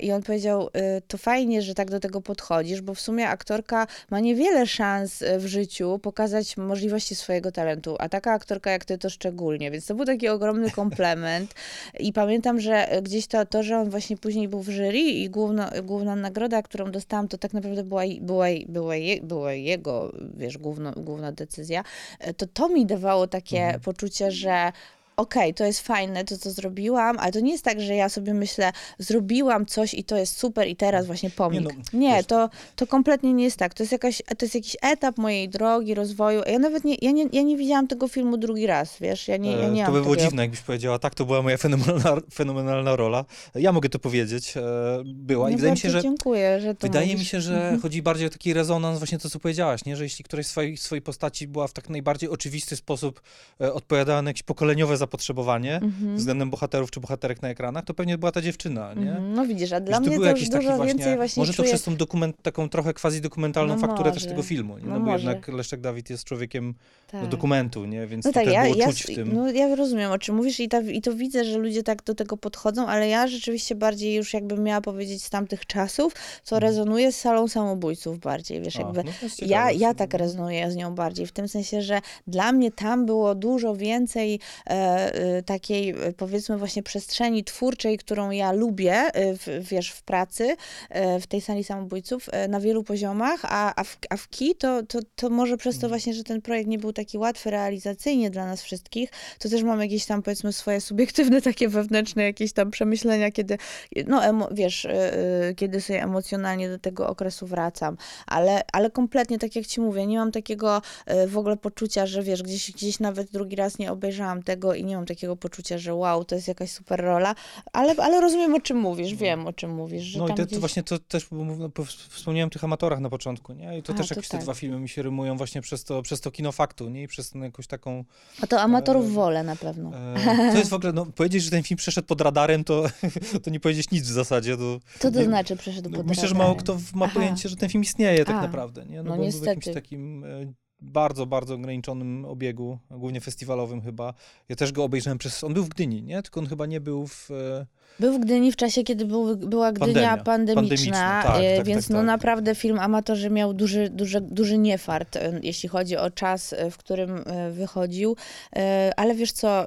i on powiedział, to fajnie, że tak do tego podchodzisz, bo w sumie aktorka ma niewiele szans e, w życiu pokazać możliwości swojego talentu, a taka aktorka jak ty to szczególnie, więc to był taki ogromny komplement. I pamiętam, że e, gdzieś to, to że on właśnie później był w jury i główna, główna nagroda, którą dostałam, to tak naprawdę była, była, była, je, była jego, wiesz, główno, główna decyzja, e, to to mi dawało takie poczucie, że okej, to jest fajne, to co zrobiłam, ale to nie jest tak, że ja sobie myślę, zrobiłam coś i to jest super i teraz właśnie pomnik. no, Nie, to, to kompletnie nie jest tak. To jest, jakaś, to jest jakiś etap mojej drogi, rozwoju. Ja nawet nie, ja nie, ja nie widziałam tego filmu drugi raz, wiesz, ja nie, ja E, nie to by było takiego- dziwne, jakbyś powiedziała, tak, to była moja fenomenalna, fenomenalna rola. Ja mogę to powiedzieć, e, była. I No wydaje mi się, że Dziękuję, że to Wydaje mi mówisz. się, że chodzi bardziej o taki rezonans, właśnie to, co powiedziałaś, nie? że jeśli któraś swojej, swojej postaci była w tak najbardziej oczywisty sposób e, odpowiadała na jakieś pokoleniowe zapotrzebowanie względem bohaterów czy bohaterek na ekranach, to pewnie była ta dziewczyna, nie? Mhm. No widzisz, a dla mnie to już dużo więcej właśnie Może to czuję... przez tą dokument, taką trochę quasi-dokumentalną No fakturę też może. tego filmu, nie? No no, bo może. jednak Leszek Dawid jest człowiekiem no, Tak. dokumentu, nie? Więc No to tak, też ja, było ja, czuć w tym. no, ja rozumiem, o czym mówisz i, ta, i to widzę, że ludzie tak do tego podchodzą, ale ja rzeczywiście bardziej już jakbym miała powiedzieć z tamtych czasów, co rezonuje z salą samobójców bardziej, wiesz, A, jakby no ja, ja tak rezonuję z nią bardziej, w tym sensie, że dla mnie tam było dużo więcej e, takiej, e, powiedzmy właśnie przestrzeni twórczej, którą ja lubię, e, w, wiesz, w pracy, w tej sali samobójców, na wielu poziomach, a, a, w, a w KI to, to, to może przez Mhm. to właśnie, że ten projekt nie był taki łatwy realizacyjnie dla nas wszystkich, to też mam jakieś tam, powiedzmy, swoje subiektywne, takie wewnętrzne jakieś tam przemyślenia, kiedy, no emo, wiesz, kiedy sobie emocjonalnie do tego okresu wracam, ale, ale kompletnie, tak jak ci mówię, nie mam takiego w ogóle poczucia, że wiesz, gdzieś, gdzieś nawet drugi raz nie obejrzałam tego i nie mam takiego poczucia, że wow, to jest jakaś super rola, ale, ale rozumiem, o czym mówisz, wiem, o czym mówisz, No i to, gdzieś... właśnie to też, no, po- wspomniałem o tych amatorach na początku, nie? I to A, też to jakieś tak. te dwa filmy mi się rymują właśnie przez to, przez to kino faktu, nie? I przez jakąś taką... A to amatorów e, wolę na pewno. E, to jest w ogóle, no powiedzieć, że ten film przeszedł pod radarem, to, to nie powiedzieć nic w zasadzie. To, Co to nie- znaczy przeszedł no, pod myślę, że radarem? mało kto ma Aha. pojęcie, że ten film istnieje tak A, naprawdę, nie? No, no bo on był w jakimś niestety. takim e, bardzo, bardzo ograniczonym obiegu, głównie festiwalowym chyba. Ja też go obejrzałem przez... On był w Gdyni, nie? Tylko on chyba nie był w... e, Był w Gdyni w czasie, kiedy był, była Gdynia Pandemia. pandemiczna, Pandemiczna, tak, e, tak, więc tak, no tak. naprawdę film Amatorzy miał duży, duży, duży niefart, e, jeśli chodzi o czas, e, w którym e, wychodził. E, Ale wiesz co,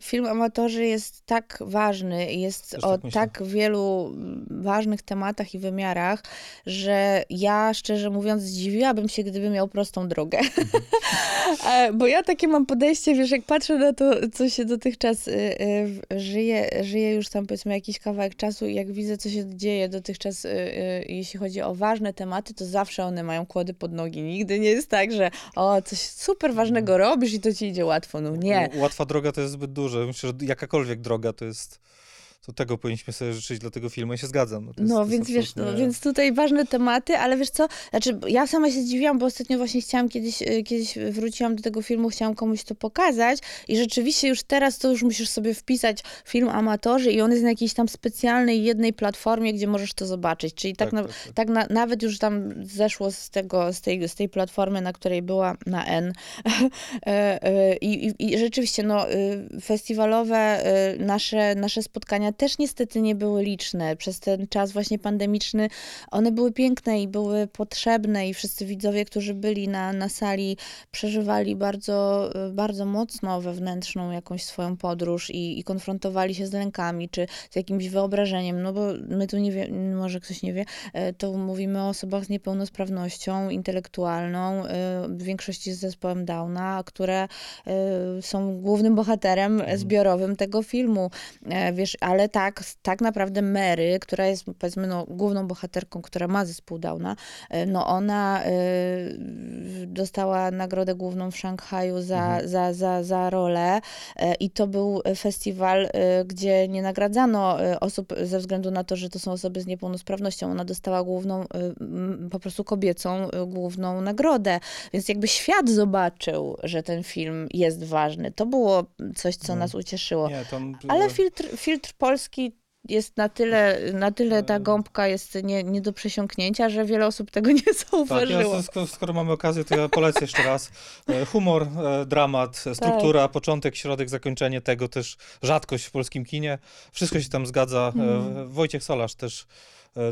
film Amatorzy jest tak ważny i jest Też o tak tak wielu ważnych tematach i wymiarach, że ja szczerze mówiąc zdziwiłabym się, gdyby miał prostą drogę. E, Bo ja takie mam podejście, wiesz, jak patrzę na to, co się dotychczas y, y, żyje, żyje już tam powiedzmy jakiś kawałek czasu i jak widzę, co się dzieje dotychczas, y, jeśli chodzi o ważne tematy, to zawsze one mają kłody pod nogi. Nigdy nie jest tak, że o, coś super ważnego robisz i to ci idzie łatwo. No nie. Łatwa droga to jest zbyt duże. Myślę, że jakakolwiek droga to jest... To tego powinniśmy sobie życzyć dla tego filmu. Ja się zgadzam. No, jest, No, więc wiesz, no, więc tutaj ważne tematy, ale wiesz co, znaczy ja sama się zdziwiłam, bo ostatnio właśnie chciałam kiedyś, y, kiedyś wróciłam do tego filmu, chciałam komuś to pokazać i rzeczywiście już teraz to już musisz sobie wpisać film Amatorzy i on jest na jakiejś tam specjalnej jednej platformie, gdzie możesz to zobaczyć, czyli tak, Tak, na, tak, tak. tak na, nawet już tam zeszło z tego, z tej, z tej platformy, na której była na N E, e, I, i, I rzeczywiście, no, y, festiwalowe y, nasze, nasze spotkania też niestety nie były liczne. Przez ten czas właśnie pandemiczny one były piękne i były potrzebne i wszyscy widzowie, którzy byli na, na sali, przeżywali bardzo, y, bardzo mocno wewnętrzną jakąś swoją podróż i, i konfrontowali się z lękami, czy z jakimś wyobrażeniem, no bo my tu nie wie, może ktoś nie wie, e, to mówimy o osobach z niepełnosprawnością intelektualną, e, w większości z zespołem Downa, które e, są głównym bohaterem zbiorowym tego filmu. E, Wiesz, ale ale tak, tak naprawdę Mary, która jest powiedzmy no, główną bohaterką, która ma zespół Downa, e, no ona e, dostała nagrodę główną w Szanghaju za, za, za, za rolę e, i to był festiwal, gdzie nie nagradzano osób ze względu na to, że to są osoby z niepełnosprawnością. Ona dostała główną, po prostu kobiecą główną nagrodę. Więc jakby świat zobaczył, że ten film jest ważny. To było coś, co No. nas ucieszyło. Nie, to... Ale filtr, filtr polski jest na tyle, na tyle ta gąbka jest nie, nie do przesiąknięcia, że wiele osób tego nie Tak, zauważyło. ja, skoro, mamy okazję, to ja polecę jeszcze raz. E, Humor, e, dramat, e, struktura, Tak. początek, środek, zakończenie tego też rzadkość w polskim kinie. Wszystko się tam zgadza. E, Wojciech Solarz też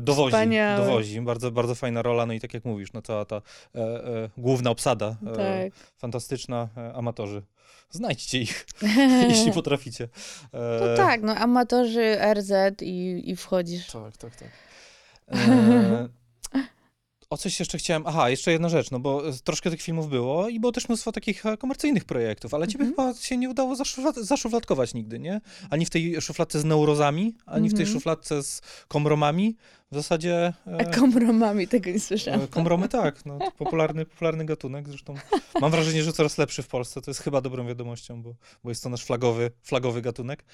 dowozi, Wspaniały. dowozi. Bardzo, bardzo fajna rola. No i tak jak mówisz, no cała ta e, e, główna obsada. E, Tak. Fantastyczna. E, amatorzy. Znajdźcie ich, jeśli potraficie. E, No tak, no amatorzy RZ i, i wchodzisz. tak, tak, tak. E, o coś jeszcze chciałem. Aha, jeszcze jedna rzecz, no bo e, troszkę tych filmów było i było też mnóstwo takich e, komercyjnych projektów, ale ciebie Mhm. chyba się nie udało zaszuflad zaszufladkować nigdy, nie? Ani w tej szufladce z neurozami, ani w tej Mhm. szufladce z komromami. W zasadzie. E, Komromami tego nie słyszałam. e, komromy tak, no, popularny, popularny gatunek. Zresztą mam wrażenie, że coraz lepszy w Polsce. To jest chyba dobrą wiadomością, bo, bo jest to nasz flagowy, flagowy gatunek.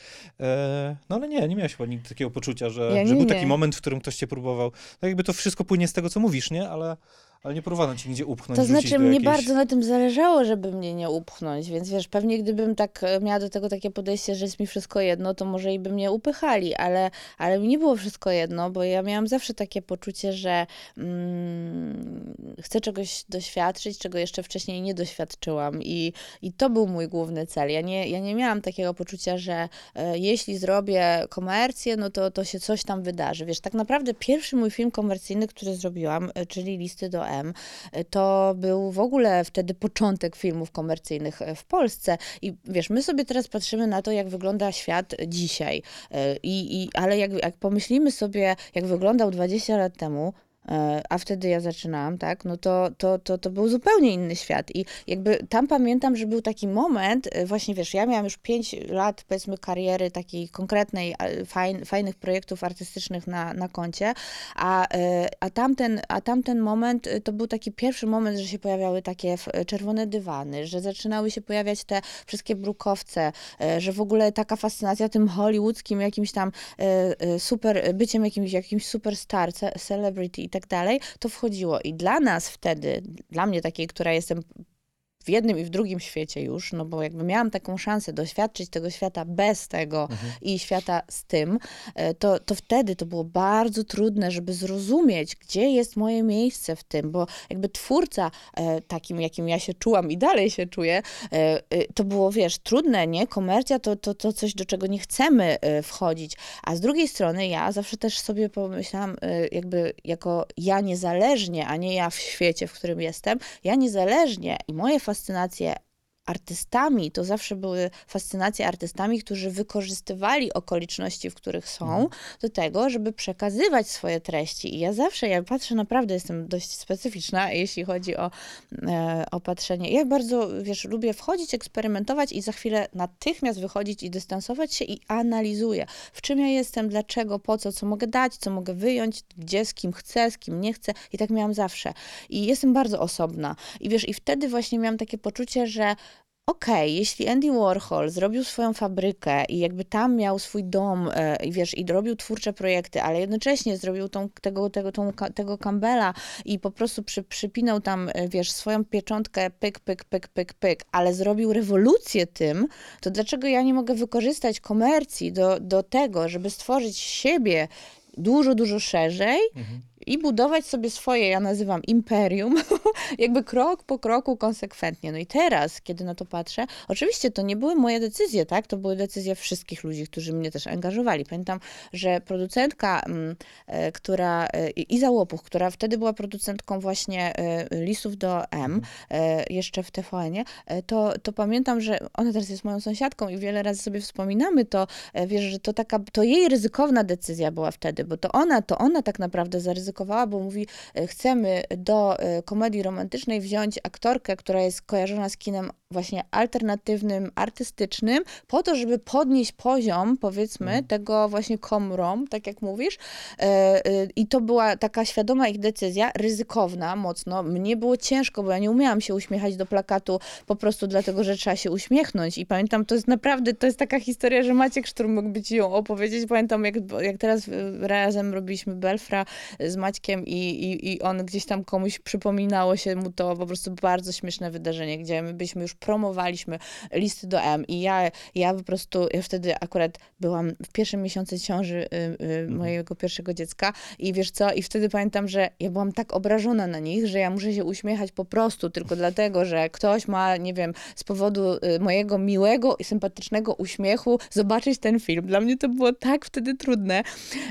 E, no ale nie, nie miałeś chyba nigdy takiego poczucia, że, Ja że był nie. taki moment, w którym ktoś cię próbował. Tak jakby to wszystko płynie z tego, co mówisz, nie? Ale, ale nie próbowano ci nigdzie upchnąć, To znaczy, mnie jakiejś... bardzo na tym zależało, żeby mnie nie upchnąć, więc wiesz, pewnie gdybym tak e, miała do tego takie podejście, że jest mi wszystko jedno, to może i by mnie upychali, ale, ale mi nie było wszystko jedno, bo ja miałam zawsze takie poczucie, że mm, chcę czegoś doświadczyć, czego jeszcze wcześniej nie doświadczyłam i, i to był mój główny cel. Ja nie, ja nie miałam takiego poczucia, że e, jeśli zrobię komercję, no to, to się coś tam wydarzy. Wiesz, tak naprawdę pierwszy mój film komercyjny, który zrobiłam, e, czyli Listy do M, to był w ogóle wtedy początek filmów komercyjnych e, w Polsce. I wiesz, my sobie teraz patrzymy na to, jak wygląda świat dzisiaj. E, I, i, ale jak, jak pomyślimy sobie, jak wyglądał 20 lat temu, a wtedy ja zaczynałam, tak, no to, to, to, to był zupełnie inny świat. I jakby tam pamiętam, że był taki moment, e, właśnie wiesz, ja miałam już 5 lat, powiedzmy, kariery takiej konkretnej, e, fajn, fajnych projektów artystycznych na, na koncie, a, e, a, tamten, a tamten moment e, to był taki pierwszy moment, że się pojawiały takie czerwone dywany, że zaczynały się pojawiać te wszystkie brukowce, e, że w ogóle taka fascynacja tym hollywoodzkim jakimś tam e, e, super, byciem jakimś, jakimś superstar, ce- celebrity i tak dalej, to wchodziło. I dla nas wtedy, dla mnie takiej, która jestem w jednym i w drugim świecie już, no bo jakby miałam taką szansę doświadczyć tego świata bez tego i świata z tym, e, to, to wtedy to było bardzo trudne, żeby zrozumieć, gdzie jest moje miejsce w tym, bo jakby twórca e, takim, jakim ja się czułam i dalej się czuję, e, to było, wiesz, trudne, nie? Komercja to, to, to coś, do czego nie chcemy wchodzić, a z drugiej strony ja zawsze też sobie pomyślałam, jakby jako ja niezależnie, a nie ja w świecie, w którym jestem, ja niezależnie i moje fascynacje fascynację artystami, to zawsze były fascynacje artystami, którzy wykorzystywali okoliczności, w których są, do tego, żeby przekazywać swoje treści. I ja zawsze, ja patrzę, naprawdę jestem dość specyficzna, jeśli chodzi o, e, o patrzenie. Ja bardzo, wiesz, lubię wchodzić, eksperymentować i za chwilę natychmiast wychodzić i dystansować się i analizuję, w czym ja jestem, dlaczego, po co, co mogę dać, co mogę wyjąć, gdzie, z kim chcę, z kim nie chcę. I tak miałam zawsze. I jestem bardzo osobna. I wiesz, i wtedy właśnie miałam takie poczucie, że okej, jeśli Andy Warhol zrobił swoją fabrykę i jakby tam miał swój dom e, i wiesz, i robił twórcze projekty, ale jednocześnie zrobił tą, tego, tego, tą, tego Campbella i po prostu przy, przypinał tam, e, wiesz, swoją pieczątkę pyk, pyk, pyk, pyk, pyk, ale zrobił rewolucję tym, to dlaczego ja nie mogę wykorzystać komercji do, do tego, żeby stworzyć siebie dużo, dużo szerzej i budować sobie swoje, ja nazywam imperium, jakby krok po kroku konsekwentnie. No i teraz, kiedy na to patrzę, oczywiście to nie były moje decyzje, tak? To były decyzje wszystkich ludzi, którzy mnie też angażowali. Pamiętam, że producentka, mm, e, która, e, Iza Łopuch, która wtedy była producentką właśnie e, listów do M, e, jeszcze w TVN-ie, to, to pamiętam, że ona teraz jest moją sąsiadką i wiele razy sobie wspominamy to, wiesz, że to taka, to jej ryzykowna decyzja była wtedy, bo to ona, to ona tak naprawdę zaryzykowała, bo mówi, e, chcemy do e, komedii romantycznej wziąć aktorkę, która jest kojarzona z kinem właśnie alternatywnym, artystycznym, po to, żeby podnieść poziom, powiedzmy, tego właśnie komrom, tak jak mówisz. E, e, I to była taka świadoma ich decyzja, ryzykowna mocno. Mnie było ciężko, bo ja nie umiałam się uśmiechać do plakatu po prostu dlatego, że trzeba się uśmiechnąć. I pamiętam, to jest naprawdę, to jest taka historia, że Maciek Sztur mógłby ci ją opowiedzieć. Pamiętam, jak, jak teraz e, razem robiliśmy Belfra z Maćkiem i, i, i on gdzieś tam komuś przypominało się mu to po prostu bardzo śmieszne wydarzenie, gdzie my byliśmy już promowaliśmy listy do M i ja, ja po prostu, ja wtedy akurat byłam w pierwszym miesiącu ciąży y, y, mojego pierwszego dziecka i wiesz co, i wtedy pamiętam, że ja byłam tak obrażona na nich, że ja muszę się uśmiechać po prostu tylko dlatego, że ktoś ma, nie wiem, z powodu y, mojego miłego i sympatycznego uśmiechu zobaczyć ten film. Dla mnie to było tak wtedy trudne,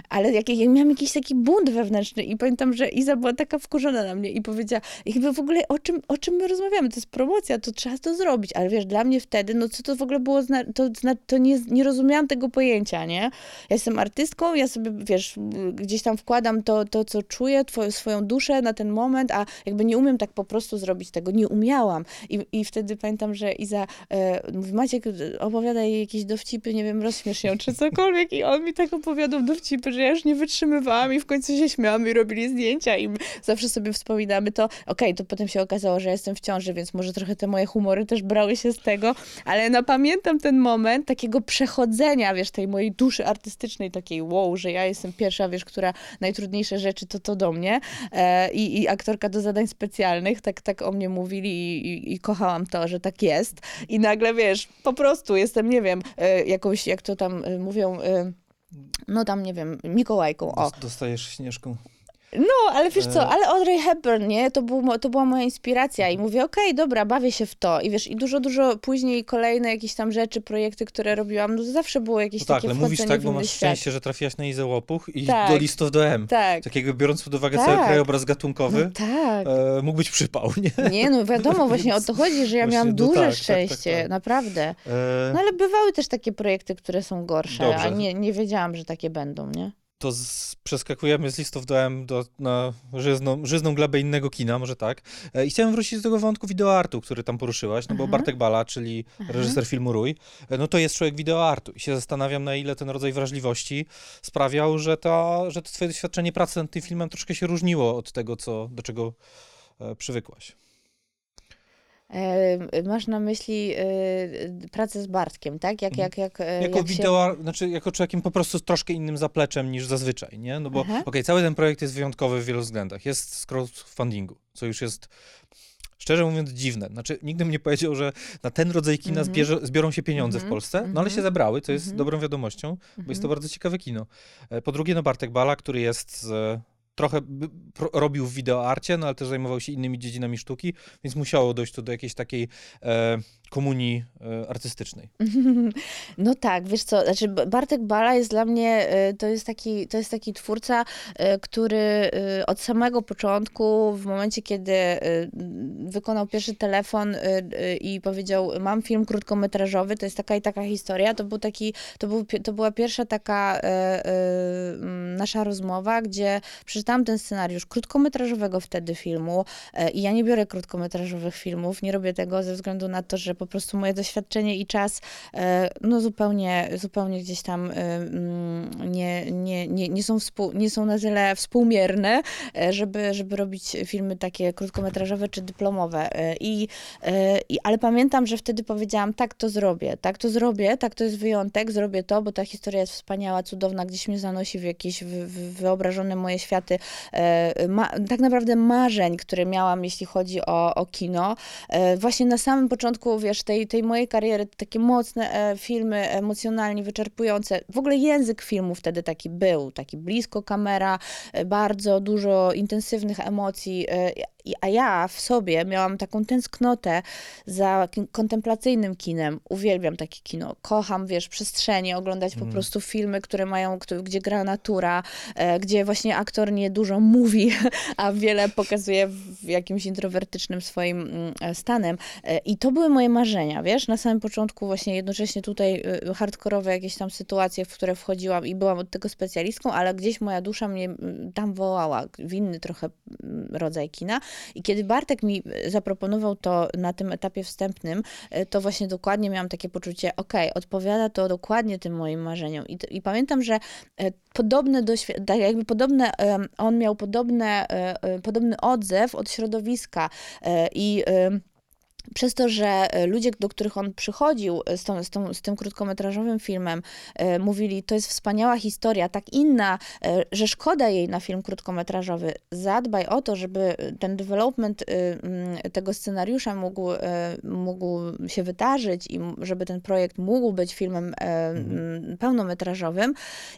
ale jak, ja miałam jakiś taki bunt wewnętrzny i pamiętam, że Iza była taka wkurzona na mnie i powiedziała, chyba w ogóle o czym, o czym my rozmawiamy, to jest promocja, to trzeba to zrobić, ale wiesz, dla mnie wtedy, no co to w ogóle było, to, to nie, nie rozumiałam tego pojęcia, nie? Ja jestem artystką, ja sobie, wiesz, gdzieś tam wkładam to, to co czuję, twoją, swoją duszę na ten moment, a jakby nie umiem tak po prostu zrobić tego, nie umiałam. I, i wtedy pamiętam, że Iza e, mówi, Maciek, opowiada jej jakieś dowcipy, nie wiem, rozśmiesz ją, czy cokolwiek i on mi tak opowiadał dowcipy, że ja już nie wytrzymywałam i w końcu się śmiałam i robili zdjęcia i zawsze sobie wspominamy to. Okej, to potem się okazało, że jestem w ciąży, więc może trochę te moje humory też brały się z tego, ale no pamiętam ten moment takiego przechodzenia, wiesz, tej mojej duszy artystycznej, takiej wow, że ja jestem pierwsza, wiesz, która najtrudniejsze rzeczy to to do mnie e, i, i aktorka do zadań specjalnych, tak, tak o mnie mówili i, i, i kochałam to, że tak jest i nagle, wiesz, po prostu jestem, nie wiem, e, jakąś, jak to tam e, mówią, e, no tam, nie wiem, Mikołajką, o. Dos- Dostajesz śnieżką. No, ale wiesz E. co, ale Audrey Hepburn, nie? To, był, to była moja inspiracja i mówię, okej, dobra, bawię się w to. I wiesz, i dużo, dużo później kolejne jakieś tam rzeczy, projekty, które robiłam, no to zawsze było jakieś No tak, takie ale mówisz tak, bo masz świat. szczęście, że trafiłaś na Izę Łopuch i Tak. do listów do M. Tak, Takiego biorąc pod uwagę Tak. cały krajobraz gatunkowy, no tak. e, mógł być przypał, nie? Nie, no wiadomo, właśnie o to chodzi, że ja Właśnie, miałam no duże tak, tak, tak, szczęście, tak. naprawdę. E, No ale bywały też takie projekty, które są gorsze, a Dobrze. nie, nie wiedziałam, że takie będą, nie? To z, przeskakujemy z listów do M do, na żyzną, żyzną glebę innego kina, może tak. E, I chciałem wrócić do tego wątku wideoartu, który tam poruszyłaś, no bo Aha. Bartek Bala, czyli reżyser filmu Rój, e, no to jest człowiek wideoartu i się zastanawiam, na ile ten rodzaj wrażliwości sprawiał, że, ta, że to twoje doświadczenie pracy nad tym filmem troszkę się różniło od tego, co, do czego e, przywykłaś. E, masz na myśli e, pracę z Bartkiem, tak? Jak, jak, jak, e, Jako jak się... wideo, znaczy jako człowiekiem po prostu z troszkę innym zapleczem niż zazwyczaj, nie? No bo okej, cały ten projekt jest wyjątkowy w wielu względach. Jest z crowdfundingu, co już jest szczerze mówiąc dziwne. Znaczy nigdy bym nie powiedział, że na ten rodzaj kina Mhm. zbierze, zbiorą się pieniądze w Mhm. Polsce, no ale Mhm. się zebrały, co jest Mhm. dobrą wiadomością, bo jest to Mhm. bardzo ciekawe kino. Po drugie, no Bartek Bala, który jest z, trochę robił w wideoarcie, no ale też zajmował się innymi dziedzinami sztuki, więc musiało dojść tu do jakiejś takiej e, komunii e, artystycznej. No tak, wiesz co, znaczy Bartek Bala jest dla mnie, y, to jest taki, to jest taki twórca, y, który od samego początku, w momencie kiedy wykonał pierwszy telefon i powiedział, mam film krótkometrażowy, to jest taka i taka historia, to był taki, to, był, to była pierwsza taka nasza rozmowa, gdzie przeczytałam ten scenariusz krótkometrażowego wtedy filmu i ja nie biorę krótkometrażowych filmów, nie robię tego ze względu na to, że po prostu moje doświadczenie i czas e, no zupełnie, zupełnie gdzieś tam e, mm, nie, nie, nie, nie, są współ, nie są na tyle współmierne, e, żeby, żeby robić filmy takie krótkometrażowe czy dyplomowe. I, i, ale pamiętam, że wtedy powiedziałam, tak to zrobię, tak to zrobię, tak to jest wyjątek, zrobię to, bo ta historia jest wspaniała, cudowna, gdzieś mnie zanosi w jakieś wyobrażone moje światy, ma, tak naprawdę marzeń, które miałam, jeśli chodzi o, o kino. Właśnie na samym początku, wiesz, tej, tej mojej kariery, takie mocne e, filmy, emocjonalnie wyczerpujące. W ogóle język filmu wtedy taki był, taki blisko kamera, e, bardzo dużo intensywnych emocji, e, i- a ja w sobie miałam taką tęsknotę za kontemplacyjnym kinem. Uwielbiam takie kino. Kocham, wiesz, przestrzenie, oglądać po prostu filmy, które mają, gdzie gra natura, e, gdzie właśnie aktor nie dużo mówi, a wiele pokazuje w jakimś introwertycznym swoim mm, e, stanem. E, I to były moje marzenia, wiesz, na samym początku właśnie jednocześnie tutaj hardkorowe jakieś tam sytuacje, w które wchodziłam i byłam od tego specjalistką, ale gdzieś moja dusza mnie mm, tam wołała w inny trochę mm, rodzaj kina. I kiedy Bartek mi e, zaproponował to na tym etapie wstępnym, e, to właśnie dokładnie miałam takie poczucie, okej, odpowiada to dokładnie tym moim marzeniom. I, I pamiętam, że e, podobne doświadczenie, tak jakby podobne, on miał podobne, podobny odzew od środowiska i przez to, że e, ludzie, do których on przychodził e, z, tą, z, tą, z tym krótkometrażowym filmem, e, mówili, to jest wspaniała historia, tak inna, że szkoda jej na film krótkometrażowy. Zadbaj o to, żeby ten development mm, tego scenariusza mógł, mógł się wydarzyć i żeby ten projekt mógł być filmem mm, pełnometrażowym.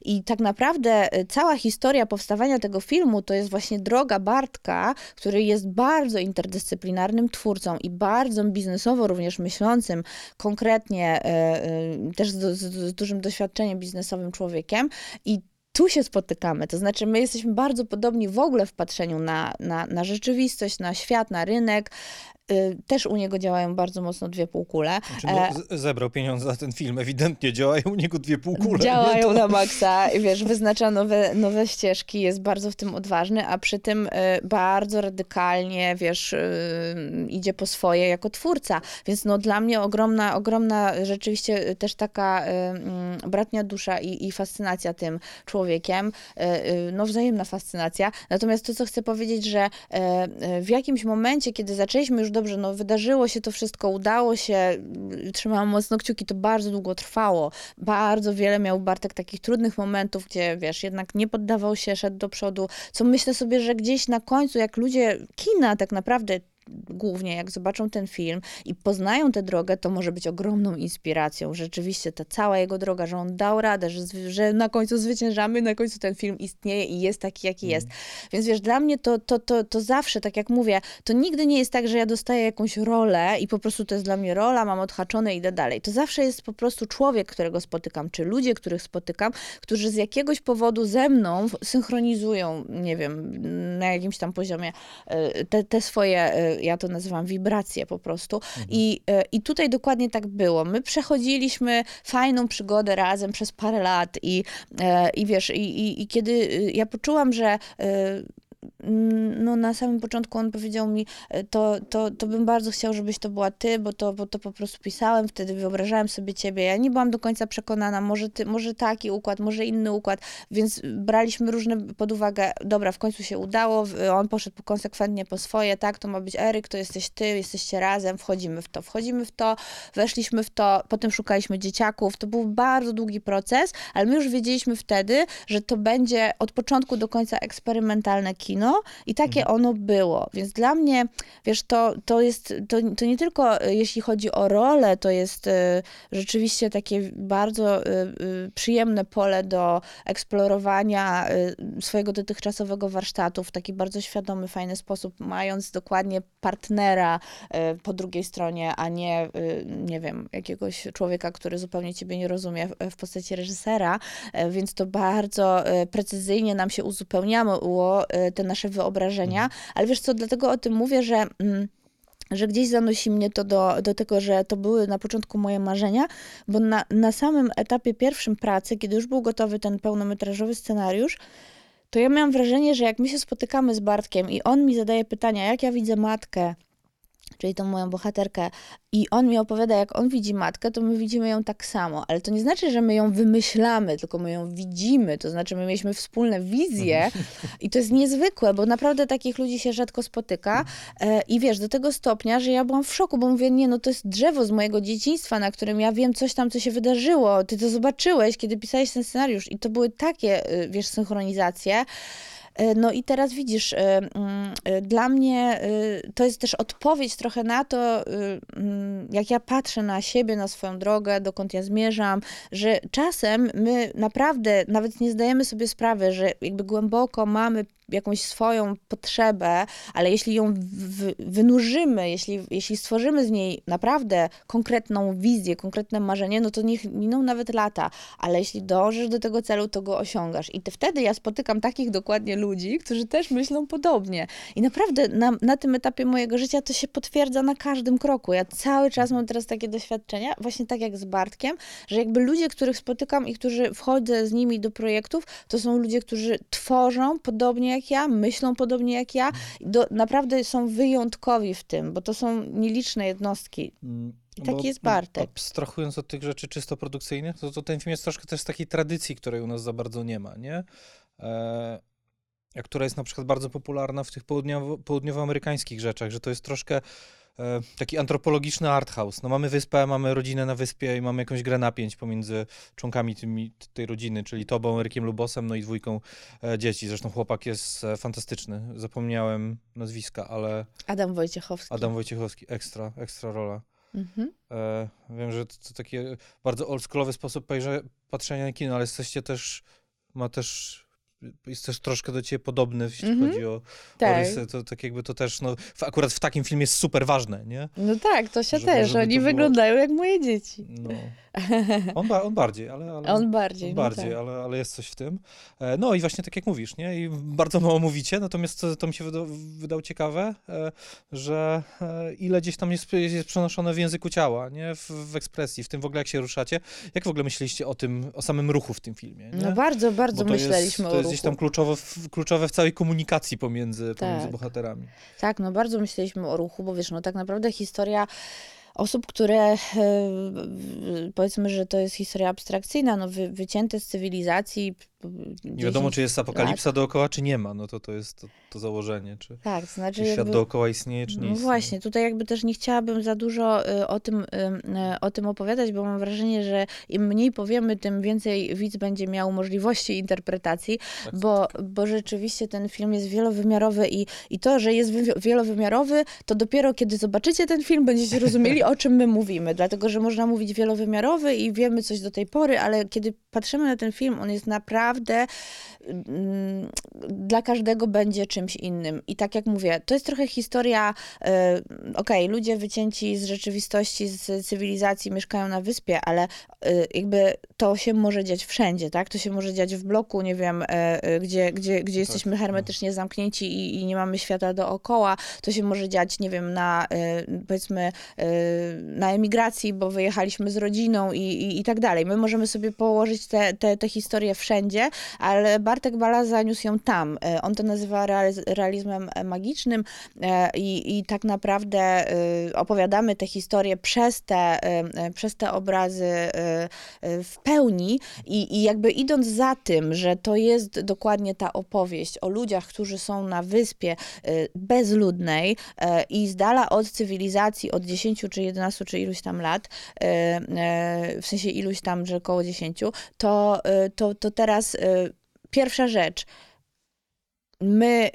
I tak naprawdę cała historia powstawania tego filmu to jest właśnie droga Bartka, który jest bardzo interdyscyplinarnym twórcą i bardzo biznesowo również myślącym, konkretnie e, e, też z, z, dużym doświadczeniem biznesowym człowiekiem. I tu się spotykamy. To znaczy, my jesteśmy bardzo podobni w ogóle w patrzeniu na, na, na rzeczywistość, na świat, na rynek. Y, Też u niego działają bardzo mocno dwie półkule. Znaczy, no, z- zebrał pieniądze za ten film, ewidentnie działają u niego dwie półkule. Działają To- na maksa, wiesz, wyznacza nowe, nowe ścieżki, jest bardzo w tym odważny, a przy tym y, bardzo radykalnie, wiesz, y, idzie po swoje jako twórca. Więc no dla mnie ogromna, ogromna rzeczywiście też taka mm, bratnia dusza i, i fascynacja tym człowiekiem, no wzajemna fascynacja. Natomiast to, co chcę powiedzieć, że w jakimś momencie, kiedy zaczęliśmy już dobrze, no wydarzyło się to wszystko, udało się, y, trzymałam mocno kciuki, to bardzo długo trwało. Bardzo wiele miał Bartek takich trudnych momentów, gdzie wiesz, jednak nie poddawał się, szedł do przodu, co myślę sobie, że gdzieś na końcu, jak ludzie kina tak naprawdę głównie jak zobaczą ten film i poznają tę drogę, to może być ogromną inspiracją. Rzeczywiście ta cała jego droga, że on dał radę, że, że na końcu zwyciężamy, na końcu ten film istnieje i jest taki, jaki jest. Więc wiesz, dla mnie to, to, to, to zawsze, tak jak mówię, to nigdy nie jest tak, że ja dostaję jakąś rolę i po prostu to jest dla mnie rola, mam odhaczone i idę dalej. To zawsze jest po prostu człowiek, którego spotykam, czy ludzie, których spotykam, którzy z jakiegoś powodu ze mną synchronizują, nie wiem, na jakimś tam poziomie e, te, te swoje, e, ja to nazywam wibracje po prostu. I, e, I tutaj dokładnie tak było. My przechodziliśmy fajną przygodę razem przez parę lat i, e, i wiesz, i, i, i kiedy y, ja poczułam, że e, no na samym początku on powiedział mi, e, to, to, to bym bardzo chciał, żebyś to była ty, bo to, bo to po prostu pisałem, wtedy wyobrażałem sobie ciebie. Ja nie byłam do końca przekonana, może, ty, może taki układ, może inny układ, więc braliśmy różne pod uwagę. Dobra, w końcu się udało, on poszedł konsekwentnie po swoje, tak, to ma być Eryk, to jesteś ty, jesteście razem, wchodzimy w to, wchodzimy w to, weszliśmy w to, potem szukaliśmy dzieciaków. To był bardzo długi proces, ale my już wiedzieliśmy wtedy, że to będzie od początku do końca eksperymentalne kino i takie ono było. Więc dla mnie, wiesz, to, to jest, to, to nie tylko e, jeśli chodzi o rolę, to jest e, rzeczywiście takie bardzo e, przyjemne pole do eksplorowania swojego dotychczasowego warsztatu w taki bardzo świadomy, fajny sposób, mając dokładnie partnera po drugiej stronie, a nie, nie wiem, jakiegoś człowieka, który zupełnie ciebie nie rozumie w- postaci reżysera, więc to bardzo precyzyjnie nam się uzupełniało te nasze wyobrażenia, ale wiesz co, dlatego o tym mówię, że... mm, że gdzieś zanosi mnie to do, do tego, że to były na początku moje marzenia, bo na, na samym etapie pierwszym pracy, kiedy już był gotowy ten pełnometrażowy scenariusz, to ja miałam wrażenie, że jak my się spotykamy z Bartkiem i on mi zadaje pytania, jak ja widzę matkę, czyli tą moją bohaterkę, i on mi opowiada, jak on widzi matkę, to my widzimy ją tak samo. Ale to nie znaczy, że my ją wymyślamy, tylko my ją widzimy. To znaczy, my mieliśmy wspólne wizje i to jest niezwykłe, bo naprawdę takich ludzi się rzadko spotyka. E, I wiesz, do tego stopnia, że ja byłam w szoku, bo mówię, nie, no to jest drzewo z mojego dzieciństwa, na którym ja wiem coś tam, co się wydarzyło. Ty to zobaczyłeś, kiedy pisałeś ten scenariusz. I to były takie, y, wiesz, synchronizacje. E, No i teraz widzisz, e, mm, e, dla mnie to jest też odpowiedź trochę na to, mm, jak ja patrzę na siebie, na swoją drogę, dokąd ja zmierzam, że czasem my naprawdę nawet nie zdajemy sobie sprawy, że jakby głęboko mamy jakąś swoją potrzebę, ale jeśli ją wynurzymy, jeśli, jeśli stworzymy z niej naprawdę konkretną wizję, konkretne marzenie, no to niech miną nawet lata, ale jeśli dążysz do tego celu, to go osiągasz. I te, wtedy ja spotykam takich dokładnie ludzi, którzy też myślą podobnie. I naprawdę na, na tym etapie mojego życia to się potwierdza na każdym kroku. Ja cały czas mam teraz takie doświadczenia, właśnie tak jak z Bartkiem, że jakby ludzie, których spotykam i którzy wchodzę z nimi do projektów, to są ludzie, którzy tworzą podobnie jak jak ja, myślą podobnie jak ja. Do, naprawdę są wyjątkowi w tym, bo to są nieliczne jednostki. Mm, I taki bo, jest no, Bartek. Abstrahując od tych rzeczy czysto produkcyjnych, to, to ten film jest troszkę też z takiej tradycji, której u nas za bardzo nie ma, nie? E, a która jest na przykład bardzo popularna w tych południowo, południowoamerykańskich rzeczach, że to jest troszkę taki antropologiczny art house. No mamy wyspę, mamy rodzinę na wyspie i mamy jakąś grę napięć pomiędzy członkami tymi, tej rodziny, czyli tobą, Erykiem Lubosem, no i dwójką e, dzieci. Zresztą chłopak jest e, fantastyczny. Zapomniałem nazwiska, ale Adam Wojciechowski. Adam Wojciechowski, ekstra, ekstra rola. Mhm. E, wiem, że to, to takie bardzo oldschoolowy sposób patrzenia na kino, ale jesteście też, ma też, jest też troszkę do ciebie podobny, jeśli Mhm. chodzi o, o Tak. rysy, to tak jakby to też, no, w, akurat w takim filmie jest super ważne, nie? No tak, to się Żeby- też. żeby Oni było- wyglądają jak moje dzieci. No. On, ba, on bardziej, ale... ale... On bardziej. On no bardziej, tak. ale, ale jest coś w tym. E, No i właśnie tak jak mówisz, nie? I bardzo mało mówicie, natomiast to, to mi się wyda, wydał ciekawe, e, że e, ile gdzieś tam jest, jest przenoszone w języku ciała, nie? W, w ekspresji, w tym w ogóle jak się ruszacie. Jak w ogóle myśleliście o tym, o samym ruchu w tym filmie, nie? No bardzo, bardzo myśleliśmy jest, o ruchu. Gdzieś tam kluczowe w, kluczowe w całej komunikacji pomiędzy, pomiędzy Tak. bohaterami. Tak, no bardzo myśleliśmy o ruchu, bo wiesz, no tak naprawdę historia osób, które e, powiedzmy, że to jest historia abstrakcyjna, no wy, wycięte z cywilizacji. Nie wiadomo, 10 czy jest apokalipsa dookoła, czy nie ma. No to to jest to, to założenie, czy, Tak, to znaczy czy świat jakby... dookoła istnieje, czy nie No istnieje. właśnie, tutaj jakby też nie chciałabym za dużo y, o tym, y, y, o tym opowiadać, bo mam wrażenie, że im mniej powiemy, tym więcej widz będzie miał możliwości interpretacji, Tak. bo, bo rzeczywiście ten film jest wielowymiarowy i, i to, że jest wi- wielowymiarowy, to dopiero kiedy zobaczycie ten film, będziecie rozumieli, o czym my mówimy, dlatego, że można mówić wielowymiarowy i wiemy coś do tej pory, ale kiedy patrzymy na ten film, on jest naprawdę mm, dla każdego będzie czymś innym. I tak jak mówię, to jest trochę historia, e, okej, ludzie wycięci z rzeczywistości, z cywilizacji mieszkają na wyspie, ale e, jakby to się może dziać wszędzie, tak? To się może dziać w bloku, nie wiem, e, gdzie, gdzie, gdzie jesteśmy hermetycznie zamknięci i, i nie mamy świata dookoła. To się może dziać, nie wiem, na e, powiedzmy na emigracji, bo wyjechaliśmy z rodziną i, i, i tak dalej. My możemy sobie położyć te, te, te historie wszędzie, ale Bartek Bala zaniósł ją tam. E, On to nazywa realiz- realizmem magicznym e, i, i tak naprawdę e, opowiadamy te historie przez te, e, e, przez te obrazy w pełni i, i jakby idąc za tym, że to jest dokładnie ta opowieść o ludziach, którzy są na wyspie bezludnej e, i z dala od cywilizacji od 10 czy 11 czy iluś tam lat, w sensie iluś tam, że około 10, to, to, to teraz e, pierwsza rzecz. My,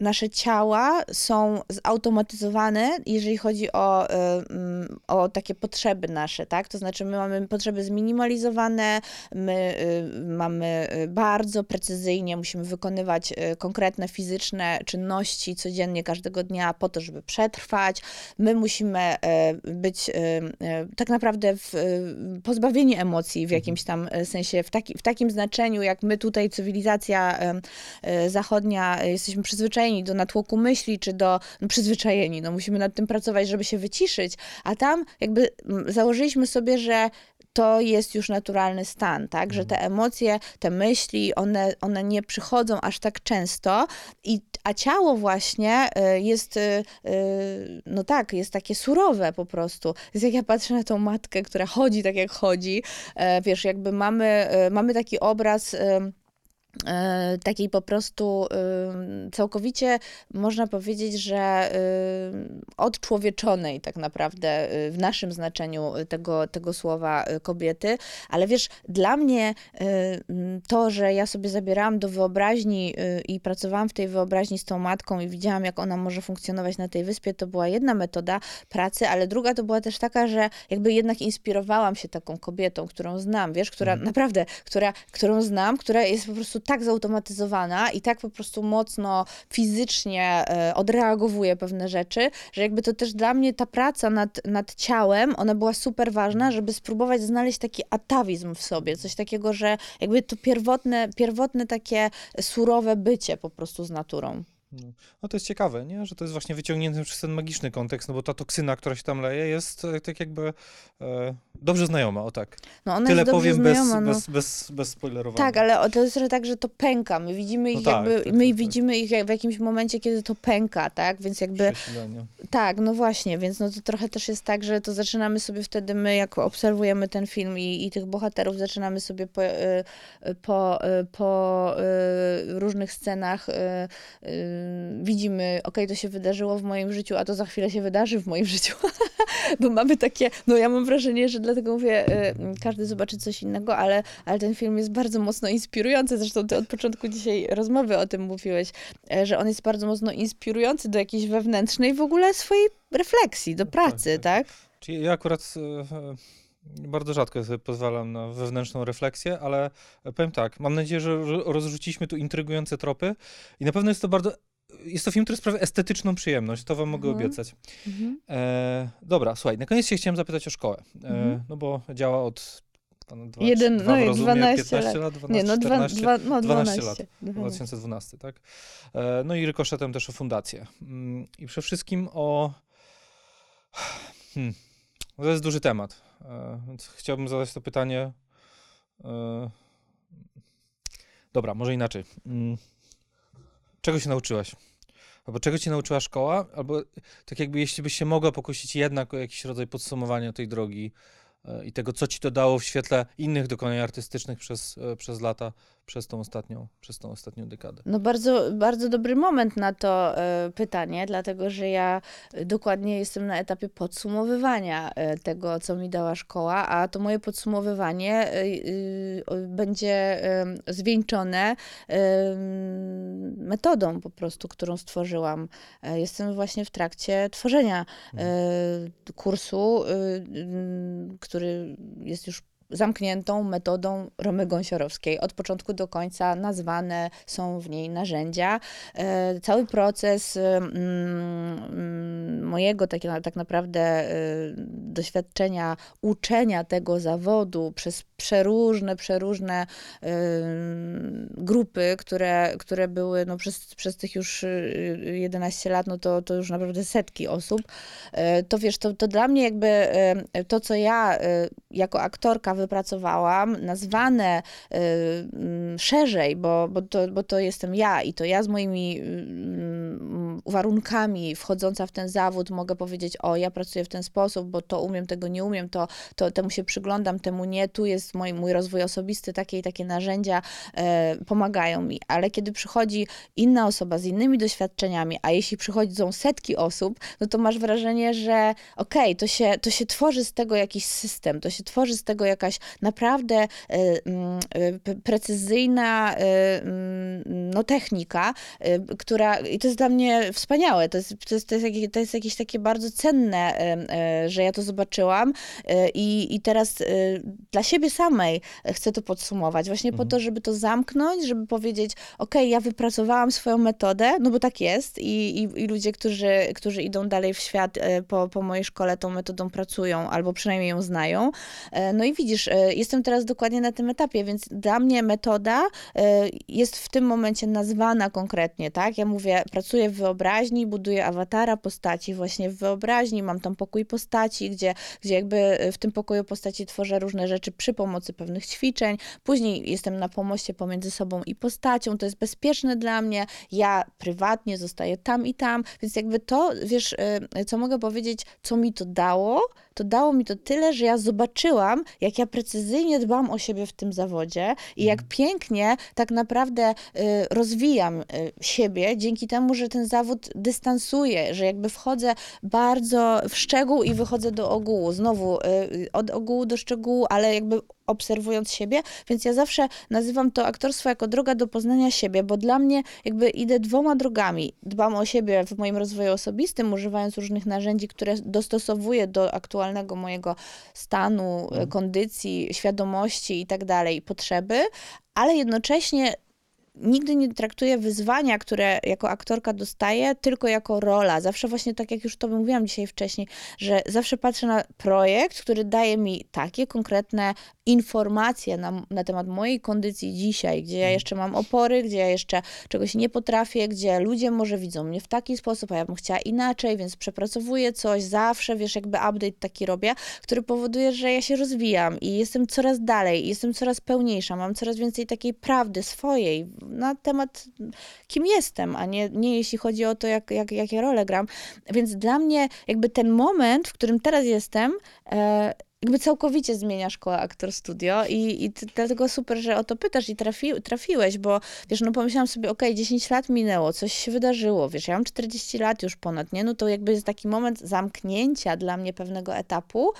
nasze ciała są zautomatyzowane, jeżeli chodzi o, e, mm, o takie potrzeby nasze, tak? To znaczy, my mamy potrzeby zminimalizowane, my y, mamy y, bardzo precyzyjnie, musimy wykonywać y, konkretne fizyczne czynności codziennie, każdego dnia po to, żeby przetrwać. My musimy e, być tak naprawdę w, pozbawieni emocji w jakimś tam e, sensie, w, taki, w takim znaczeniu, jak my tutaj, cywilizacja zachodnia, jesteśmy przyzwyczajeni do natłoku myśli, czy do, no przyzwyczajeni, no musimy nad tym pracować, żeby się wyciszyć, a tam jakby mm, założyliśmy sobie, że to jest już naturalny stan, tak? Że te emocje, te myśli, one, one nie przychodzą aż tak często, i, a ciało właśnie y, jest, y, y, no tak, jest takie surowe po prostu. Jest jak ja patrzę na tą matkę, która chodzi tak jak chodzi, e, wiesz, jakby mamy, e, mamy taki obraz. E, takiej po prostu ym, całkowicie można powiedzieć, że ym, odczłowieczonej tak naprawdę w naszym znaczeniu tego, tego słowa kobiety, ale wiesz, dla mnie to, że ja sobie zabierałam do wyobraźni i pracowałam w tej wyobraźni z tą matką i widziałam, jak ona może funkcjonować na tej wyspie, to była jedna metoda pracy, ale druga to była też taka, że jakby jednak inspirowałam się taką kobietą, którą znam, wiesz, która naprawdę, która, którą znam, która jest po prostu tak zautomatyzowana i tak po prostu mocno fizycznie e, odreagowuje pewne rzeczy, że jakby to też dla mnie ta praca nad, nad ciałem, ona była super ważna, żeby spróbować znaleźć taki atawizm w sobie, coś takiego, że jakby to pierwotne, pierwotne takie surowe bycie po prostu z naturą. No. to jest ciekawe, nie? że to jest właśnie wyciągnięte przez ten magiczny kontekst, no bo ta toksyna, która się tam leje, jest e, tak jakby e, dobrze znajoma, o tak. No ona Tyle jest powiem bez, znajoma, no. bez, bez, bez spoilerowania. Tak, ale to jest trochę tak, że to pęka. My widzimy ich No tak, jakby, tak, my tak, tak. widzimy ich w jakimś momencie, kiedy to pęka, tak? Więc jakby. Tak, no właśnie, więc no to trochę też jest tak, że to zaczynamy sobie wtedy, my jak obserwujemy ten film i, i tych bohaterów, zaczynamy sobie po, y, y, po, po różnych scenach, widzimy, okej, to się wydarzyło w moim życiu, a to za chwilę się wydarzy w moim życiu. Bo mamy takie, no ja mam wrażenie, że dlatego mówię, y, każdy zobaczy coś innego, ale, ale ten film jest bardzo mocno inspirujący. Zresztą ty od początku dzisiaj rozmowy o tym mówiłeś, e, że on jest bardzo mocno inspirujący do jakiejś wewnętrznej w ogóle swojej refleksji, do pracy, tak. tak? Czyli ja akurat e, e, bardzo rzadko sobie pozwalam na wewnętrzną refleksję, ale powiem tak, mam nadzieję, że ro- rozrzuciliśmy tu intrygujące tropy i na pewno jest to bardzo, jest to film, który sprawia estetyczną przyjemność, to wam mogę Mhm. obiecać. Mhm. E, dobra, słuchaj, na koniec się chciałem zapytać o szkołę, e, Mhm. no bo działa od dwa, Jeden, dwa no i rozumie, 12 15 lat, 12, Nie, no, dwa, 14, dwa, no 12 12, lat. 12. 2012, tak? E, No i rykoszetem też o fundację. Mm, I przede wszystkim o. Hmm. To jest duży temat. e, Więc chciałbym zadać to pytanie. e, Dobra, może inaczej. Czego się nauczyłaś? Albo czego cię nauczyła szkoła? Albo tak jakby jeśli byś się mogła pokusić jednak o jakiś rodzaj podsumowania tej drogi e, i tego, co ci to dało w świetle innych dokonań artystycznych przez, e, przez lata, przez tą ostatnią, przez tą ostatnią dekadę. No bardzo, bardzo dobry moment na to e, pytanie, dlatego że ja e, dokładnie jestem na etapie podsumowywania e, tego, co mi dała szkoła, a to moje podsumowywanie będzie zwieńczone metodą po prostu, którą stworzyłam. Jestem właśnie w trakcie tworzenia e, kursu, który jest już zamkniętą metodą Romy Gąsiorowskiej. Od początku do końca nazwane są w niej narzędzia. E, Cały proces mm, mm, mojego tak, tak naprawdę y, doświadczenia uczenia tego zawodu przez przeróżne, przeróżne grupy, które, które były no, przez, przez tych już y, 11 lat, no to, to już naprawdę setki osób, E, to wiesz, to, to dla mnie jakby e, to, co ja e, jako aktorka wypracowałam, nazwane e, mm, szerzej, bo, bo, to, bo to jestem ja i to ja z moimi mm, warunkami wchodząca w ten zawód mogę powiedzieć, o ja pracuję w ten sposób, bo to umiem, tego nie umiem, to, to temu się przyglądam, temu nie, tu jest mój, mój rozwój osobisty, takie i takie narzędzia e, pomagają mi, ale kiedy przychodzi inna osoba z innymi doświadczeniami, a jeśli przychodzą setki osób, no to masz wrażenie, że okej, to, się, to się tworzy z tego jakiś system, to się tworzy z tego jakaś naprawdę e, mm, e, precyzyjna e, mm, no, technika, która, i to jest dla mnie wspaniałe, to jest, to jest, to jest, jakieś, to jest jakieś takie bardzo cenne, e, że ja to zobaczyłam e, i, i teraz e, dla siebie samej chcę to podsumować, właśnie po to, żeby to zamknąć, żeby powiedzieć, okej, ja wypracowałam swoją metodę, no bo tak jest i, i, i ludzie, którzy, którzy idą dalej w świat po, po mojej szkole tą metodą pracują, albo przynajmniej ją znają. No i widzisz, jestem teraz dokładnie na tym etapie, więc dla mnie metoda jest w tym momencie nazwana konkretnie, tak? Ja mówię, pracuję w wyobraźni, buduję awatara postaci właśnie w wyobraźni, mam tam pokój postaci, gdzie, gdzie jakby e, w tym pokoju postaci tworzę różne rzeczy przy pomocy pewnych ćwiczeń. Później jestem na pomoście pomiędzy sobą i postacią, to jest bezpieczne dla mnie. Ja prywatnie zostaję tam i tam, więc jakby to, wiesz, e, co mogę powiedzieć, co mi to dało, to dało mi to tyle, że ja zobaczyłam, jak ja precyzyjnie dbam o siebie w tym zawodzie i jak pięknie tak naprawdę y, rozwijam y, siebie dzięki temu, że ten zawód dystansuje, że jakby wchodzę bardzo w szczegół i wychodzę do ogółu. Znowu y, od ogółu do szczegółu, ale jakby obserwując siebie, więc ja zawsze nazywam to aktorstwo jako droga do poznania siebie, bo dla mnie jakby idę dwoma drogami. Dbam o siebie w moim rozwoju osobistym, używając różnych narzędzi, które dostosowuję do aktualnego mojego stanu, e, kondycji, świadomości i tak dalej, potrzeby, ale jednocześnie nigdy nie traktuję wyzwania, które jako aktorka dostaję, tylko jako rola. Zawsze właśnie tak jak już to mówiłam dzisiaj wcześniej, że zawsze patrzę na projekt, który daje mi takie konkretne informacje na, na temat mojej kondycji dzisiaj, gdzie ja jeszcze mam opory, gdzie ja jeszcze czegoś nie potrafię, gdzie ludzie może widzą mnie w taki sposób, a ja bym chciała inaczej, więc przepracowuję coś, zawsze, wiesz, jakby update taki robię, który powoduje, że ja się rozwijam i jestem coraz dalej, jestem coraz pełniejsza, mam coraz więcej takiej prawdy swojej na temat, kim jestem, a nie, nie jeśli chodzi o to, jak, jak, jakie role gram. Więc dla mnie jakby ten moment, w którym teraz jestem, e, jakby całkowicie zmienia szkoła Aktor Studio i, i dlatego super, że o to pytasz i trafi, trafiłeś, bo wiesz, no pomyślałam sobie, okej, 10 lat minęło, coś się wydarzyło, wiesz, ja mam 40 lat już ponad, nie, no to jakby jest taki moment zamknięcia dla mnie pewnego etapu,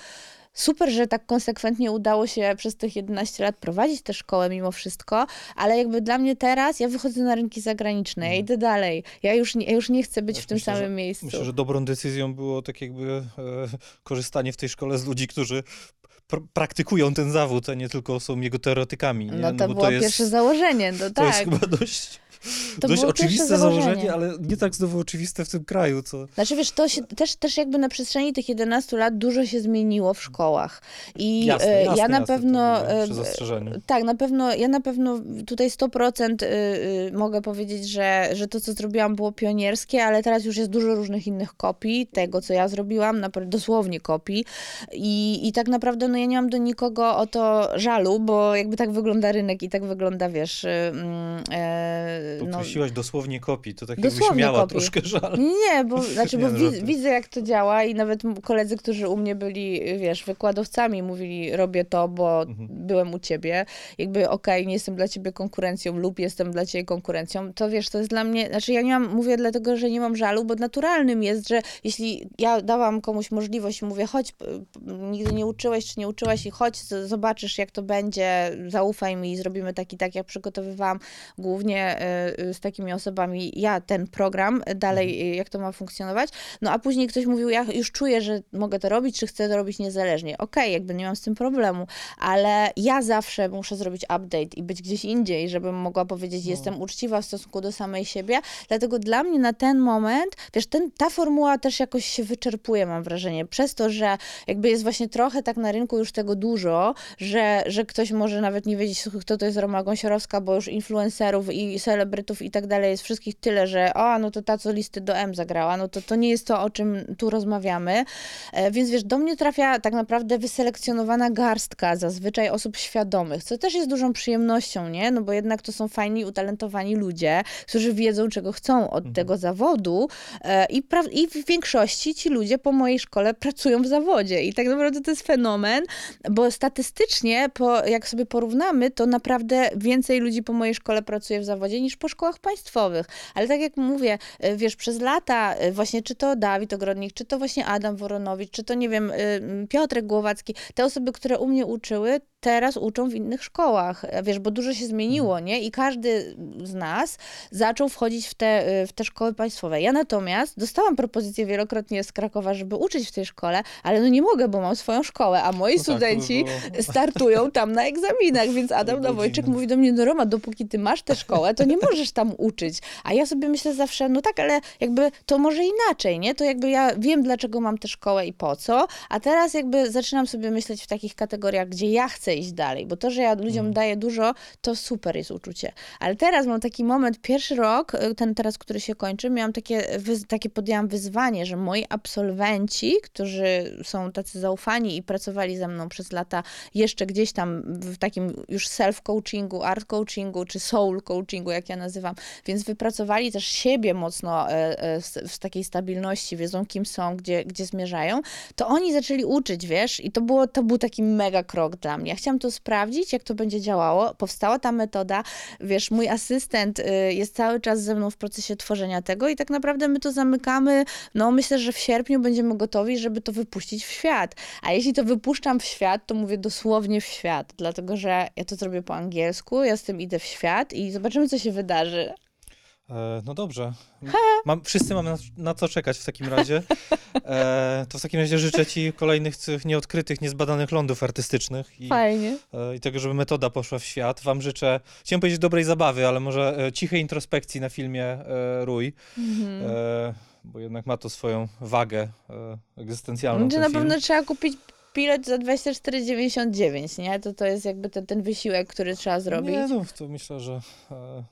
Super, że tak konsekwentnie udało się przez tych 11 lat prowadzić tę szkołę mimo wszystko, ale jakby dla mnie teraz, ja wychodzę na rynki zagraniczne, ja idę dalej. Ja już nie, ja już nie chcę być w tym myślę, samym że- miejscu. Myślę, że dobrą decyzją było tak jakby e, korzystanie w tej szkole z ludzi, którzy pr- praktykują ten zawód, a nie tylko są jego teoretykami. Nie? No to bo było jest, pierwsze założenie, no To jest tak. chyba dość, To dość oczywiste założenie, założenie. ale nie tak znowu oczywiste w tym kraju, co... Znaczy wiesz, to się też, też jakby na przestrzeni tych 11 lat dużo się zmieniło w szkołach. I Jasne, e, jasne, ja na jasne, pewno. e, zastrzeżeniu. Tak, na pewno, ja na pewno tutaj 100% y, y, mogę powiedzieć, że, że to, co zrobiłam, było pionierskie, ale teraz już jest dużo różnych innych kopii tego, co ja zrobiłam, dosłownie kopii. I, I tak naprawdę, no ja nie mam do nikogo o to żalu, bo jakby tak wygląda rynek i tak wygląda, wiesz, y, mm, no, Określiłaś dosłownie kopii, to tak jakbyś Dosłownie miała kopii. troszkę żal. Nie, bo, znaczy, bo no, wi- widzę, jak to działa i nawet koledzy, którzy u mnie byli, wiesz, wykładowcami, mówili, robię to, bo Mhm. byłem u ciebie. Jakby, okej, nie jestem dla ciebie konkurencją lub jestem dla ciebie konkurencją, to wiesz, to jest dla mnie, znaczy ja nie mam, mówię dlatego, że nie mam żalu, bo naturalnym jest, że jeśli ja dałam komuś możliwość i mówię, chodź, nigdy nie uczyłeś, czy nie uczyłaś i chodź, zobaczysz, jak to będzie, zaufaj mi i zrobimy tak i tak, jak przygotowywałam głównie y, z takimi osobami ja ten program y, dalej, y, jak to ma funkcjonować. No a później ktoś mówił, ja już czuję, że mogę to robić, czy chcę to robić niezależnie. Okej, jakby nie mam z tym problemu, ale ja zawsze muszę zrobić update i być gdzieś indziej, żebym mogła powiedzieć, jestem uczciwa w stosunku do samej siebie. Dlatego dla mnie na ten moment, wiesz, ten, ta formuła też jakoś się wyczerpuje, mam wrażenie, przez to, że jakby jest właśnie trochę tak na rynku już tego dużo, że, że ktoś może nawet nie wiedzieć, kto to jest Roma Gąsiorowska, bo już influencerów i celebrytów i tak dalej jest wszystkich tyle, że o, no to ta, co listy do M zagrała, no to to nie jest to, o czym tu rozmawiamy. E, Więc wiesz, do mnie trafia tak naprawdę wyselekcjonowana garstka zazwyczaj osób świadomych, co też jest dużą przyjemnością, nie? No bo jednak to są fajni, utalentowani ludzie, którzy wiedzą, czego chcą od tego zawodu e, i, pra- i w większości ci ludzie po mojej szkole pracują w zawodzie i tak naprawdę to jest fenomen, bo statystycznie, po, jak sobie porównamy, to naprawdę więcej ludzi po mojej szkole pracuje w zawodzie niż po szkołach państwowych. Ale tak jak mówię, e, wiesz, przez lata e, właśnie czy to Dawid Ogrodnik, czy to właśnie Adam Woronowicz, czy to nie wiem, m, Piotrek Głowacki, te osoby, które u mnie uczyły, teraz uczą w innych szkołach, E, wiesz, bo dużo się zmieniło, nie? I każdy z nas zaczął wchodzić w te, w te szkoły państwowe. Ja natomiast dostałam propozycję wielokrotnie z Krakowa, żeby uczyć w tej szkole, ale no nie mogę, bo mam swoją szkołę, a moi No tak, by studenci było- startują tam na egzaminach, więc Adam dziwne. mówi do mnie, no Roma, dopóki ty masz tę szkołę, to nie możesz tam uczyć. A ja sobie myślę zawsze, no tak, ale jakby to może inaczej, nie? To jakby ja wiem, dlaczego mam tę szkołę i po co, a teraz jakby zaczynam sobie myśleć w takich kategoriach, gdzie ja chcę iść dalej, bo to, że ja ludziom daję dużo, to super jest uczucie. Ale teraz mam taki moment, pierwszy rok, y, ten teraz, który się kończy, miałam takie, takie podjęłam wyzwanie, że moi absolwenci, którzy są tacy zaufani i pracowali ze mną przez lata jeszcze gdzieś tam w takim już self-coachingu, art coachingu czy soul coachingu, jak ja nazywam, więc wypracowali też siebie mocno e, e, z takiej stabilności, wiedzą kim są, gdzie, gdzie zmierzają, to oni zaczęli uczyć, wiesz, i to, było, to był taki mega krok dla mnie. Ja chciałam to sprawdzić, jak to będzie działało. Powstała ta metoda, wiesz, mój asystent y, jest cały czas ze mną w procesie tworzenia tego i tak naprawdę my to zamykamy, no myślę, że w sierpniu będziemy gotowi, żeby to wypuścić w świat. A jeśli to wypuszczam w świat, to mówię dosłownie w świat, dlatego że ja to zrobię po angielsku, ja z tym idę w świat i zobaczymy, co się wydarzy. E, no dobrze. Mam, wszyscy mamy na, na co czekać w takim razie. E, to w takim razie życzę Ci kolejnych tych nieodkrytych, niezbadanych lądów artystycznych i, Fajnie. e, i tego, żeby metoda poszła w świat. Wam życzę, chciałem powiedzieć dobrej zabawy, ale może e, cichej introspekcji na filmie e, Rój, Mhm. e, bo jednak ma to swoją wagę egzystencjalną. Ten na film. pewno trzeba kupić bilet za 24,99, nie? To to jest jakby ten, ten wysiłek, który trzeba zrobić. Nie, no, to myślę, że. E,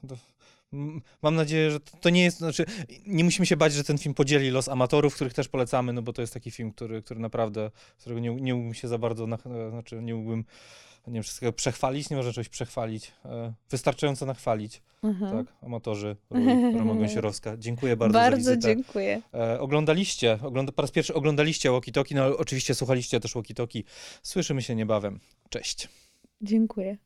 mam nadzieję, że to, to nie jest. Znaczy, nie musimy się bać, że ten film podzieli los amatorów, których też polecamy, no bo to jest taki film, który, który naprawdę, którego nie, nie mógłbym się za bardzo. Na, e, znaczy, nie mógłbym. Nie wiem, wszystkiego przechwalić, nie można czegoś przechwalić. E, wystarczająco nachwalić. Mhm. Tak, amatorzy, Roma Gąsiorowska. Dziękuję bardzo, za Bardzo wizytę. dziękuję. E, oglądaliście, ogląda, po raz pierwszy oglądaliście Walkie no ale oczywiście słuchaliście też Walkie. Słyszymy się niebawem. Cześć. Dziękuję.